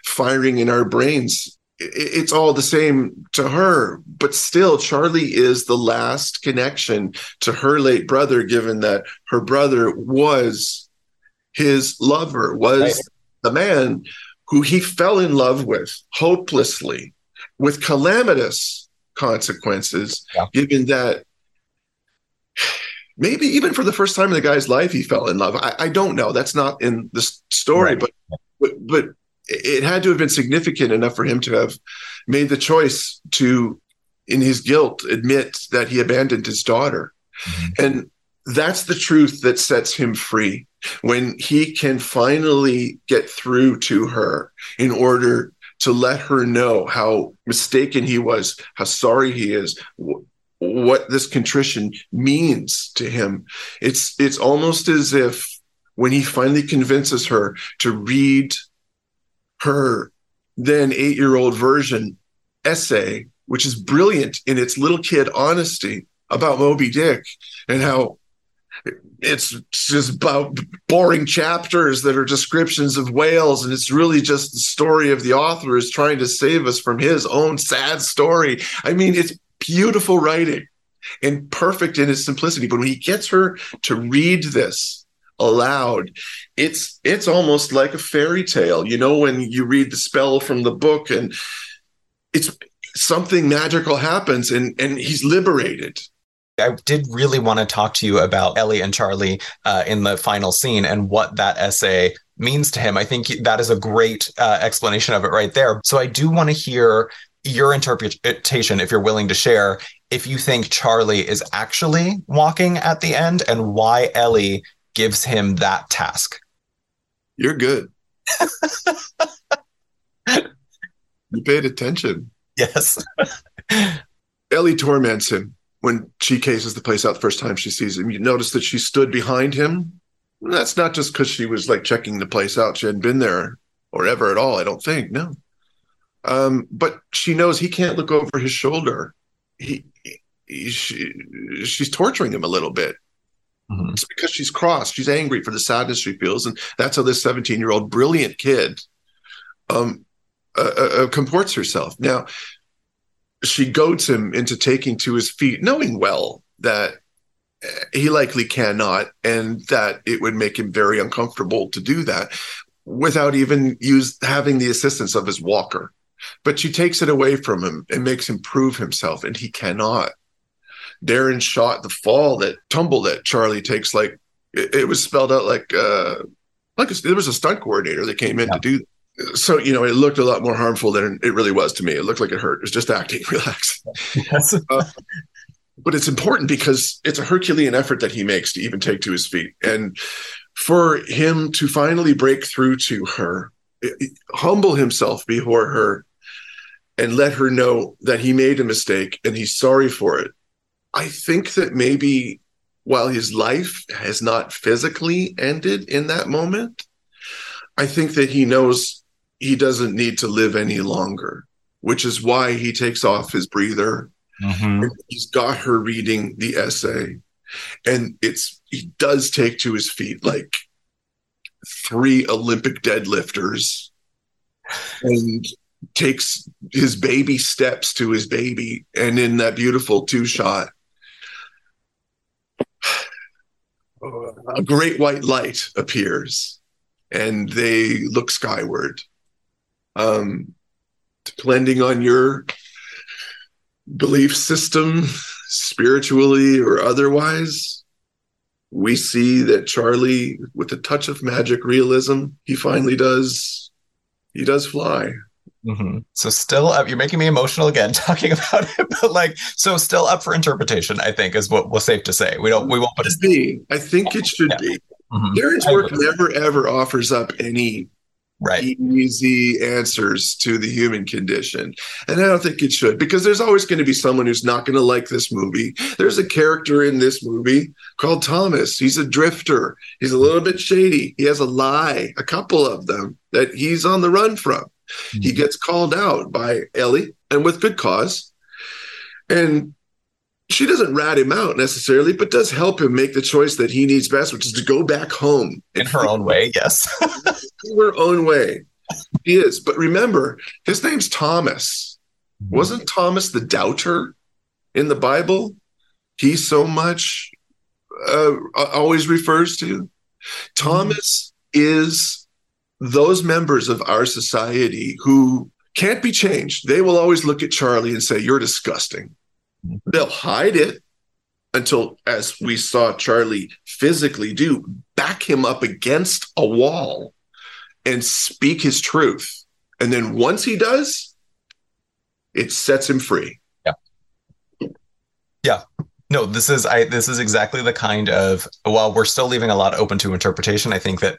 firing in our brains it's all the same to her but still charlie is the last connection to her late brother given that her brother was his lover was right. the man who he fell in love with hopelessly with calamitous consequences, yeah. given that maybe even for the first time in the guy's life he fell in love. I, I don't know. That's not in the story, right. but, but but it had to have been significant enough for him to have made the choice to, in his guilt, admit that he abandoned his daughter. Mm-hmm. And that's the truth that sets him free when he can finally get through to her in order to let her know how mistaken he was, how sorry he is, wh- what this contrition means to him. It's it's almost as if when he finally convinces her to read her then eight-year-old version essay which is brilliant in its little kid honesty about Moby Dick and how it's just about boring chapters that are descriptions of whales. And it's really just the story of the author is trying to save us from his own sad story. I mean it's beautiful writing and perfect in its simplicity. But when he gets her to read this aloud it's it's almost like a fairy tale you know when you read the spell from the book and it's something magical happens and and he's liberated I did really want to talk to you about Ellie and Charlie uh, in the final scene and what that essay means to him. I think that is a great uh, explanation of it right there. So I do want to hear your interpretation, if you're willing to share, if you think Charlie is actually walking at the end and why Ellie gives him that task. You're good. you paid attention. Yes. [LAUGHS] Ellie torments him when she cases the place out the first time she sees him. You notice that she stood behind him. That's not just because she was like checking the place out. She hadn't been there or ever at all, I don't think. No. Um, but she knows he can't look over his shoulder. He, he she, she's torturing him a little bit. Mm-hmm. It's because she's cross. She's angry for the sadness she feels, and that's how this 17 year old brilliant kid um, uh, uh, uh, comports herself. Now, she goads him into taking to his feet, knowing well that he likely cannot, and that it would make him very uncomfortable to do that without even use having the assistance of his walker. But she takes it away from him and makes him prove himself, and he cannot. Darren shot the fall that tumble that Charlie takes like it, it was spelled out like uh like a, there was a stunt coordinator that came in yeah. to do so you know it looked a lot more harmful than it really was to me it looked like it hurt it was just acting [LAUGHS] relax yes. uh, but it's important because it's a herculean effort that he makes to even take to his feet and for him to finally break through to her humble himself before her and let her know that he made a mistake and he's sorry for it i think that maybe while his life has not physically ended in that moment I think that he knows he doesn't need to live any longer, which is why he takes off his breather. Mm-hmm. He's got her reading the essay, and it's he does take to his feet like three Olympic deadlifters, and takes his baby steps to his baby, and in that beautiful two shot, a great white light appears, and they look skyward um, depending on your belief system, spiritually or otherwise, we see that Charlie, with a touch of magic realism, he finally does he does fly. Mm-hmm. So still up, you're making me emotional again [LAUGHS] talking about it, but like, so still up for interpretation, I think is what we're safe to say. We don't, we won't put it. Be. I think it should yeah. be. Mm-hmm. Darren's work never ever offers up any right. easy answers to the human condition. And I don't think it should because there's always going to be someone who's not going to like this movie. There's a character in this movie called Thomas. He's a drifter. He's a little bit shady. He has a lie, a couple of them that he's on the run from. Mm-hmm. He gets called out by Ellie and with good cause. And she doesn't rat him out necessarily, but does help him make the choice that he needs best, which is to go back home in her own way. Yes, [LAUGHS] in her own way. He is, but remember, his name's Thomas. Mm-hmm. Wasn't Thomas the doubter in the Bible? He so much uh, always refers to. Thomas is those members of our society who can't be changed. They will always look at Charlie and say, "You're disgusting." They'll hide it until, as we saw Charlie physically do, back him up against a wall and speak his truth. And then once he does, it sets him free. Yeah. Yeah. No, this is I this is exactly the kind of while we're still leaving a lot open to interpretation, I think that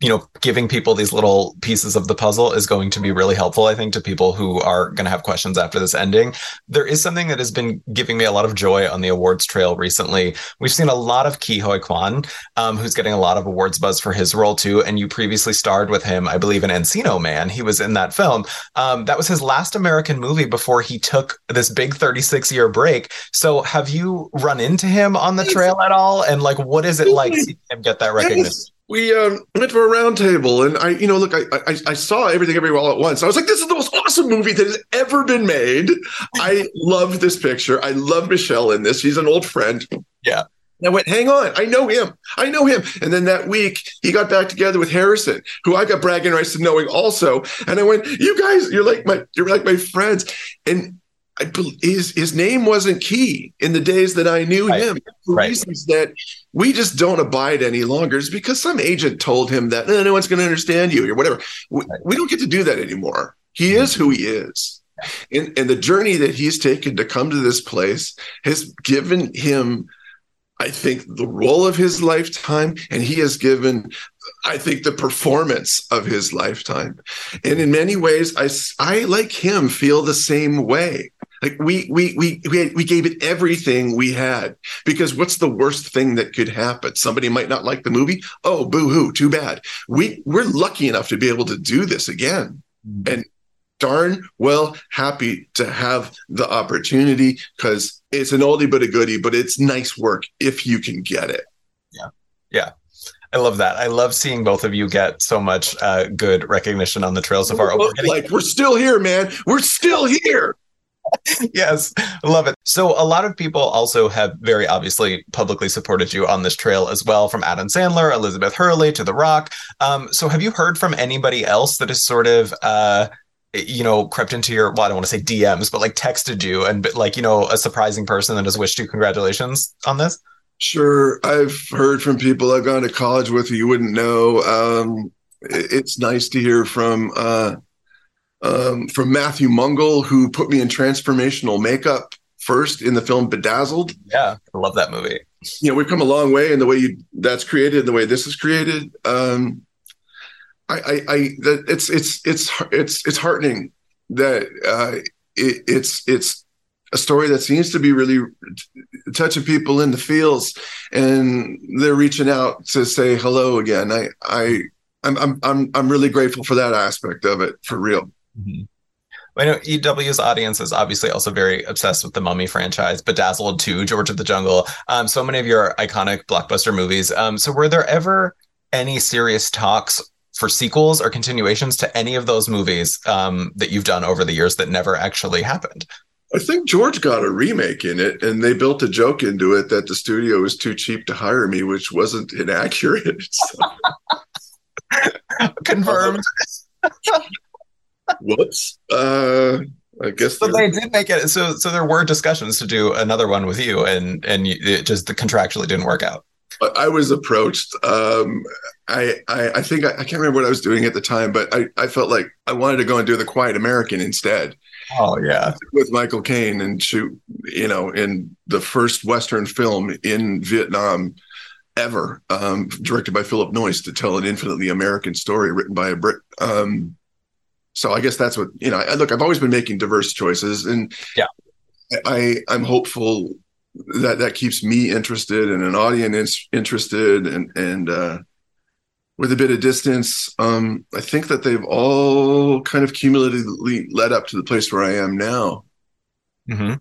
you know, giving people these little pieces of the puzzle is going to be really helpful, I think, to people who are going to have questions after this ending. There is something that has been giving me a lot of joy on the awards trail recently. We've seen a lot of Huy Quan, um, who's getting a lot of awards buzz for his role too. And you previously starred with him, I believe, in Encino Man. He was in that film. Um, that was his last American movie before he took this big 36 year break. So have you run into him on the trail at all? And like, what is it like seeing him get that recognition? We um, went to a roundtable, and I, you know, look, I, I, I saw everything everywhere all at once. I was like, this is the most awesome movie that has ever been made. I [LAUGHS] love this picture. I love Michelle in this. She's an old friend. Yeah. And I went, hang on, I know him. I know him. And then that week he got back together with Harrison, who I got bragging rights to knowing also. And I went, you guys, you're like my, you're like my friends. And I, his his name wasn't Ke in the days that I knew right. him for right. reasons that we just don't abide any longer. It's because some agent told him that no, no one's going to understand you or whatever. We, right. we, don't get to do that anymore. He mm-hmm. is who he is, and and the journey that he's taken to come to this place has given him. I think the role of his lifetime, and he has given, I think, the performance of his lifetime. And in many ways, I, I like him, feel the same way. Like we we we we, gave it everything we had because what's the worst thing that could happen? Somebody might not like the movie. Oh, boo hoo, too bad. We we're lucky enough to be able to do this again, mm-hmm. and darn well happy to have the opportunity because it's an oldie but a goodie, but it's nice work if you can get it. Yeah, yeah. I love that. I love seeing both of you get so much uh, good recognition on the trail so far. We're getting- like we're still here, man. We're still here. Yes, I love it. So a lot of people also have very obviously publicly supported you on this trail as well, from Adam Sandler, Elizabeth Hurley to The Rock. Um, so have you heard from anybody else that has sort of uh, you know, crept into your well, I don't want to say DMs, but like texted you and like, you know, a surprising person that has wished you congratulations on this? Sure. I've heard from people I've gone to college with who you wouldn't know. Um, it's nice to hear from uh, um, from Matthew Mungle, who put me in transformational makeup first in the film Bedazzled. Yeah, I love that movie. You know, we've come a long way in the way you, that's created, the way this is created. Um, I, I, I that it's it's it's it's it's heartening that uh, it, it's it's a story that seems to be really touching people in the feels, and they're reaching out to say hello again. I I I'm I'm I'm I'm really grateful for that aspect of it for real. Mm-hmm. I know EW's audience is obviously also very obsessed with the Mummy franchise, Bedazzled 2, George of the Jungle, um, so many of your iconic blockbuster movies. Um, so, were there ever any serious talks for sequels or continuations to any of those movies um, that you've done over the years that never actually happened? I think George got a remake in it, and they built a joke into it that the studio was too cheap to hire me, which wasn't inaccurate. [LAUGHS] So. Confirmed. [LAUGHS] Whoops. Uh, I guess. But they did make it. So, so there were discussions to do another one with you, and and it just the contractually didn't work out. I was approached. Um, I, I, I think I, I, can't remember what I was doing at the time, but I, I felt like I wanted to go and do the Quiet American instead. Oh yeah, with Michael Caine and shoot, you know, in the first Western film in Vietnam ever, um, directed by Philip Noyce to tell an infinitely American story written by a Brit. Um, so I guess that's what you know. I, look, I've always been making diverse choices, and yeah, I I'm hopeful that that keeps me interested and an audience interested, and and uh, with a bit of distance, um, I think that they've all kind of cumulatively led up to the place where I am now. Mm-hmm.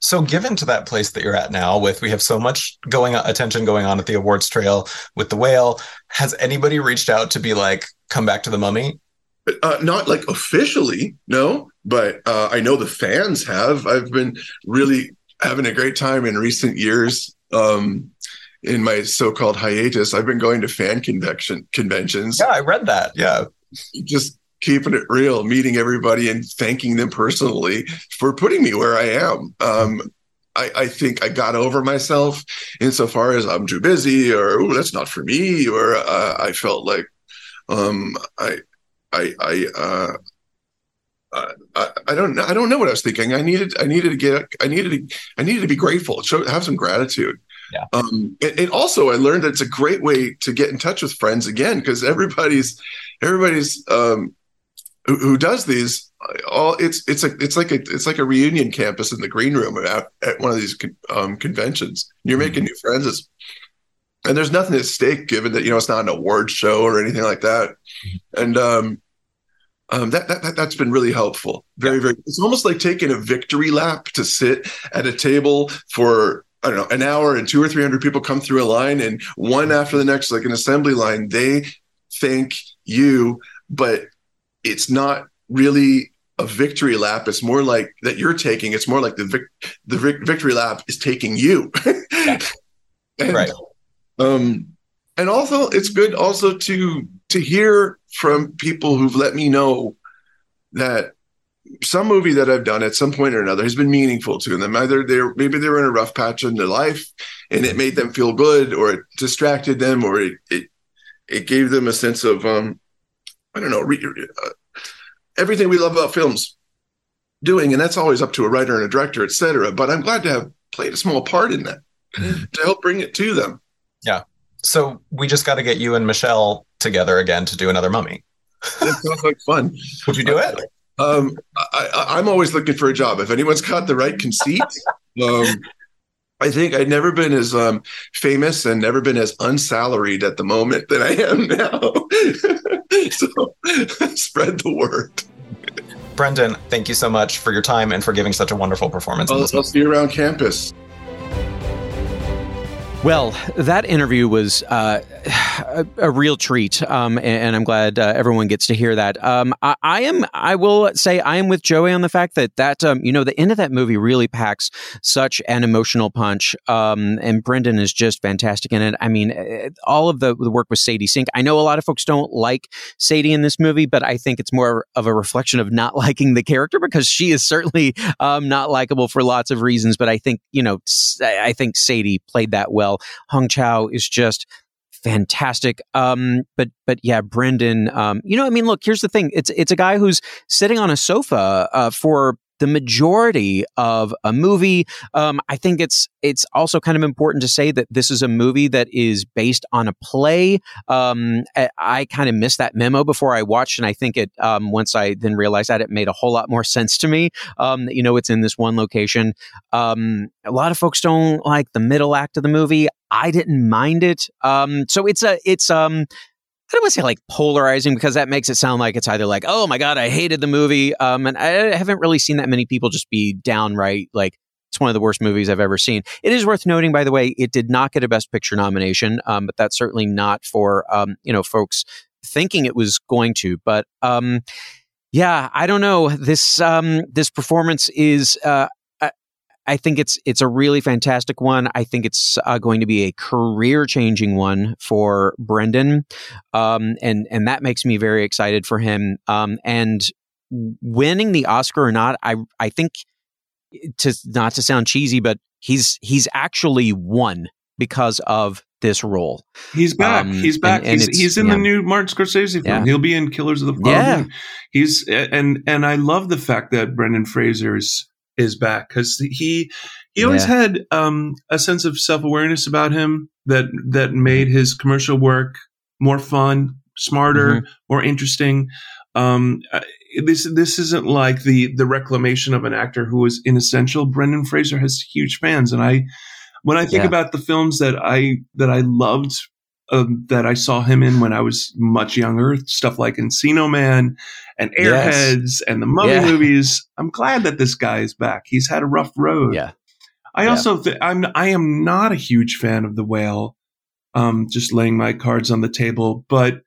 So, given to that place that you're at now, with we have so much going on, attention going on at the awards trail with the whale, has anybody reached out to be like, come back to the mummy? Uh, not like officially, no, but uh, I know the fans have. I've been really having a great time in recent years. Um, in my so-called hiatus, I've been going to fan convention conventions. Yeah, I read that. Yeah, just keeping it real, meeting everybody and thanking them personally for putting me where I am. Um, I, I, think I got over myself insofar as I'm too busy, or oh, that's not for me, or uh, I felt like um, I I I uh, I, I don't I don't know what I was thinking. I needed I needed to get I needed to I needed to be grateful. Show have some gratitude. Yeah. Um, and, and also, I learned that it's a great way to get in touch with friends again because everybody's everybody's um, who, who does these all it's it's a it's like a it's like a reunion campus in the green room at, at one of these um, conventions. You're making new friends. It's, and there's nothing at stake given that you know it's not an award show or anything like that. And um, um, that, that, that has been really helpful. Very very. It's almost like taking a victory lap to sit at a table for I don't know an hour and two or three hundred people come through a line and one after the next like an assembly line. They thank you, but it's not really a victory lap. It's more like that you're taking. It's more like the vic- the vic- victory lap is taking you. [LAUGHS] and, right. Um, and also, it's good also to to hear from people who've let me know that some movie that I've done at some point or another has been meaningful to them. Either they're maybe they were in a rough patch in their life and it made them feel good, or it distracted them, or it it, it gave them a sense of um, I don't know, re, uh, everything we love about films doing, and that's always up to a writer and a director, etc. But I'm glad to have played a small part in that to help bring it to them. Yeah. So we just got to get you and Michelle together again to do another mummy. That sounds like fun. Would you do it? Um, I, am always looking for a job. If anyone's got the right conceit, [LAUGHS] um, I think I'd never been as um, famous and never been as unsalaried at the moment that I am now. [LAUGHS] so [LAUGHS] spread the word. Brendan, thank you so much for your time and for giving such a wonderful performance. I'll, I'll see you around campus. Well, that interview was uh, [SIGHS] a, a, real treat, um, and, and, I'm glad uh, everyone gets to hear that. Um, I, I, am. I will say I am with Joey on the fact that that um, you know the end of that movie really packs such an emotional punch, um, and Brendan is just fantastic in it. I mean, eh, all of the, the work with Sadie Sink. I know a lot of folks don't like Sadie in this movie, but I think it's more of a reflection of not [LAUGHS] liking the character because she is certainly um, not likable for lots of reasons. But I think you know, I think Sadie played that well well. Hong Chau is just fantastic. Um, but but yeah, Brendan. Um, you know, I mean, look, here's the thing. It's it's a guy who's sitting on a sofa uh, for the majority of a movie. Um, I think it's it's also kind of important to say that this is a movie that is based on a play. Um, I, I kind of missed that memo before I watched, and I think it um, once I then realized that it made a whole lot more sense to me. Um, that, you know, it's in this one location. Um, a lot of folks don't like the middle act of the movie. I didn't mind it. Um, so it's a it's um I don't want to say like polarizing because that makes it sound like it's either like, oh my God, I hated the movie. Um, and I haven't really seen that many people just be downright like, it's one of the worst movies I've ever seen. It is worth noting, by the way, it did not get a Best Picture nomination, um, but that's certainly not for, um, you know, folks thinking it was going to. But, um, yeah, I don't know. This, um, this performance is, uh, I think it's it's a really fantastic one. I think it's uh, going to be a career changing one for Brendan, um, and and that makes me very excited for him. Um, and winning the Oscar or not, I I think to not to sound cheesy, but he's he's actually won because of this role. He's back. Um, he's back. And, and he's, he's in yeah. the new Martin Scorsese film. Yeah. He'll be in Killers of the Flower yeah. He's and and I love the fact that Brendan Fraser is is back because he he always yeah. had um, a sense of self awareness about him that that made his commercial work more fun, smarter, mm-hmm. more interesting. Um, this this isn't like the the reclamation of an actor who was inessential. Brendan Fraser has huge fans, and I when I think yeah. about the films that I that I loved um, that I saw him in when I was much younger, stuff like Encino Man and Airheads yes. and the Mummy yeah. movies. I'm glad that this guy is back. He's had a rough road. Yeah. I yeah. also th- I'm I am not a huge fan of the whale. Um, just laying my cards on the table, but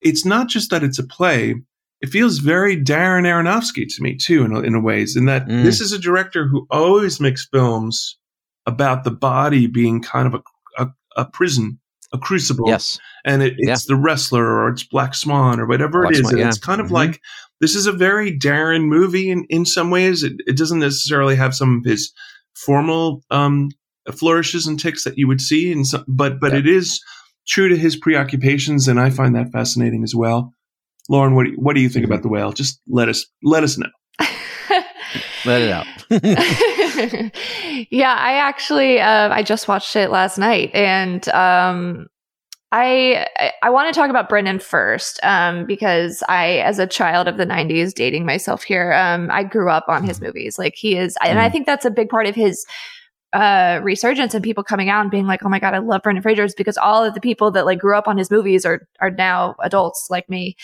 it's not just that it's a play. It feels very Darren Aronofsky to me too, in in a ways. In that mm. this is a director who always makes films about the body being kind of a, a, a prison a crucible. Yes. And it, it's yeah. the wrestler or it's Black Swan or whatever Black it is. Swan, yeah. It's kind of mm-hmm. like this is a very Darren movie in, in some ways. It, it doesn't necessarily have some of his formal um, flourishes and ticks that you would see, in some, but but yeah. it is true to his preoccupations, and I find that fascinating as well. Lauren, what do you, what do you think about the whale? Just let us let us know. Let it out. [LAUGHS] yeah, I actually uh, I just watched it last night, and um, I I want to talk about Brendan first, um, because I, as a child of the '90s, dating myself here, um, I grew up on his movies. Like he is, and I think that's a big part of his uh resurgence and people coming out and being like, "Oh my god, I love Brendan Fraser," is because all of the people that like grew up on his movies are are now adults like me,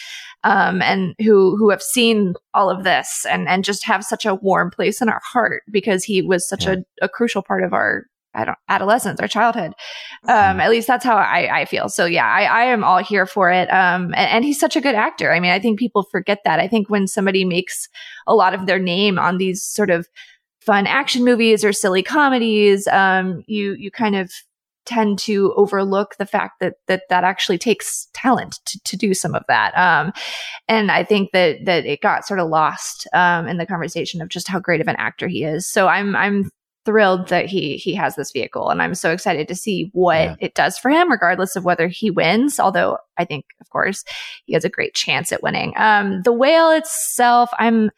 um, and who who have seen all of this and and just have such a warm place in our heart because he was such yeah. a, a crucial part of our I don't adolescence or childhood. Um, mm-hmm. at least that's how I, I feel. So yeah, I, I am all here for it. Um, and, and, he's such a good actor. I mean, I think people forget that. I think when somebody makes a lot of their name on these sort of fun action movies or silly comedies, um, you you kind of tend to overlook the fact that that that actually takes talent to, to do some of that. Um, and I think that that it got sort of lost um, in the conversation of just how great of an actor he is. So I'm I'm thrilled that he he has this vehicle and I'm so excited to see what yeah. it does for him regardless of whether he wins although I think of course he has a great chance at winning um the whale itself I'm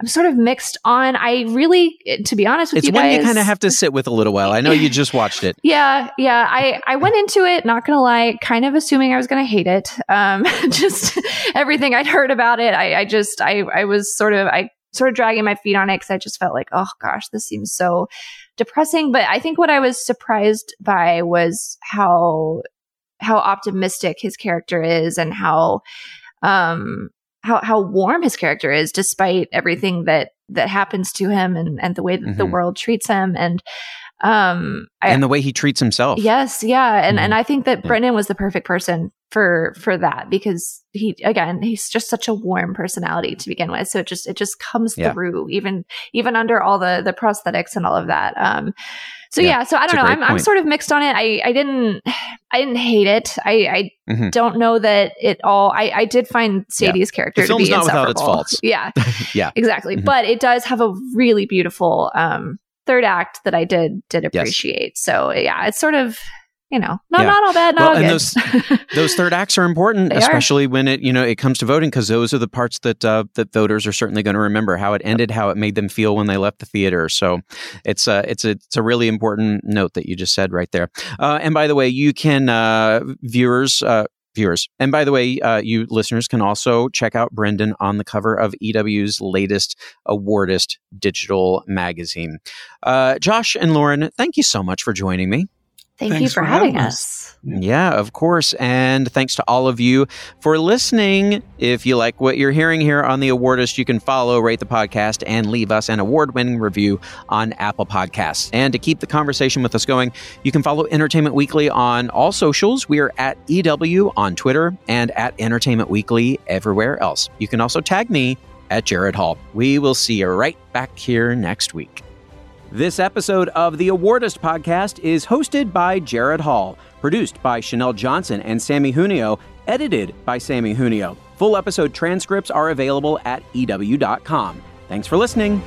I'm sort of mixed on. I really, to be honest with it's you guys, one you kind of have to sit with a little while. I know you just watched it. [LAUGHS] yeah, yeah. I I went into it, not gonna lie, kind of assuming I was gonna hate it. Um, [LAUGHS] just everything I'd heard about it. I I just I I was sort of I sort of dragging my feet on it because I just felt like, oh gosh, this seems so depressing. But I think what I was surprised by was how how optimistic his character is and how um how how warm his character is despite everything that that happens to him and and the way that mm-hmm. the world treats him and um I, and the way he treats himself yes yeah and mm-hmm. and i think that yeah. brendan was the perfect person for for that because he again he's just such a warm personality to begin with so it just it just comes yeah. through even even under all the the prosthetics and all of that um so yeah, yeah so I don't know. I'm, I'm sort of mixed on it. I, I didn't I didn't hate it. I, I mm-hmm. don't know that it all. I, I did find Sadie's yeah. character to be not without its faults. [LAUGHS] Yeah, [LAUGHS] yeah, exactly. Mm-hmm. But it does have a really beautiful um, third act that I did did appreciate. Yes. So yeah, it's sort of you know, not yeah. not all bad, not well, all and good. those [LAUGHS] those third acts are important, especially are. when it you know it comes to voting, because those are the parts that uh, that voters are certainly going to remember how it ended, how it made them feel when they left the theater. So it's a it's a it's a really important note that you just said right there. Uh, and by the way, you can uh, viewers. Uh, viewers. And by the way, uh, you listeners can also check out Brendan on the cover of EW's latest Awardist digital magazine. Uh, Josh and Lauren, thank you so much for joining me. Thank Thanks you for, for having, having us. us. Yeah, of course. And thanks to all of you for listening. If you like what you're hearing here on The Awardist, you can follow, rate the podcast, and leave us an award winning review on Apple Podcasts. And to keep the conversation with us going, you can follow Entertainment Weekly on all socials. We are at EW on Twitter and at Entertainment Weekly everywhere else. You can also tag me at Gerrad Hall. We will see you right back here next week. This episode of the Awardist podcast is hosted by Gerrad Hall, produced by Chanel Johnson and Sammy Junio, edited by Sammy Junio. Full episode transcripts are available at EW.com. Thanks for listening.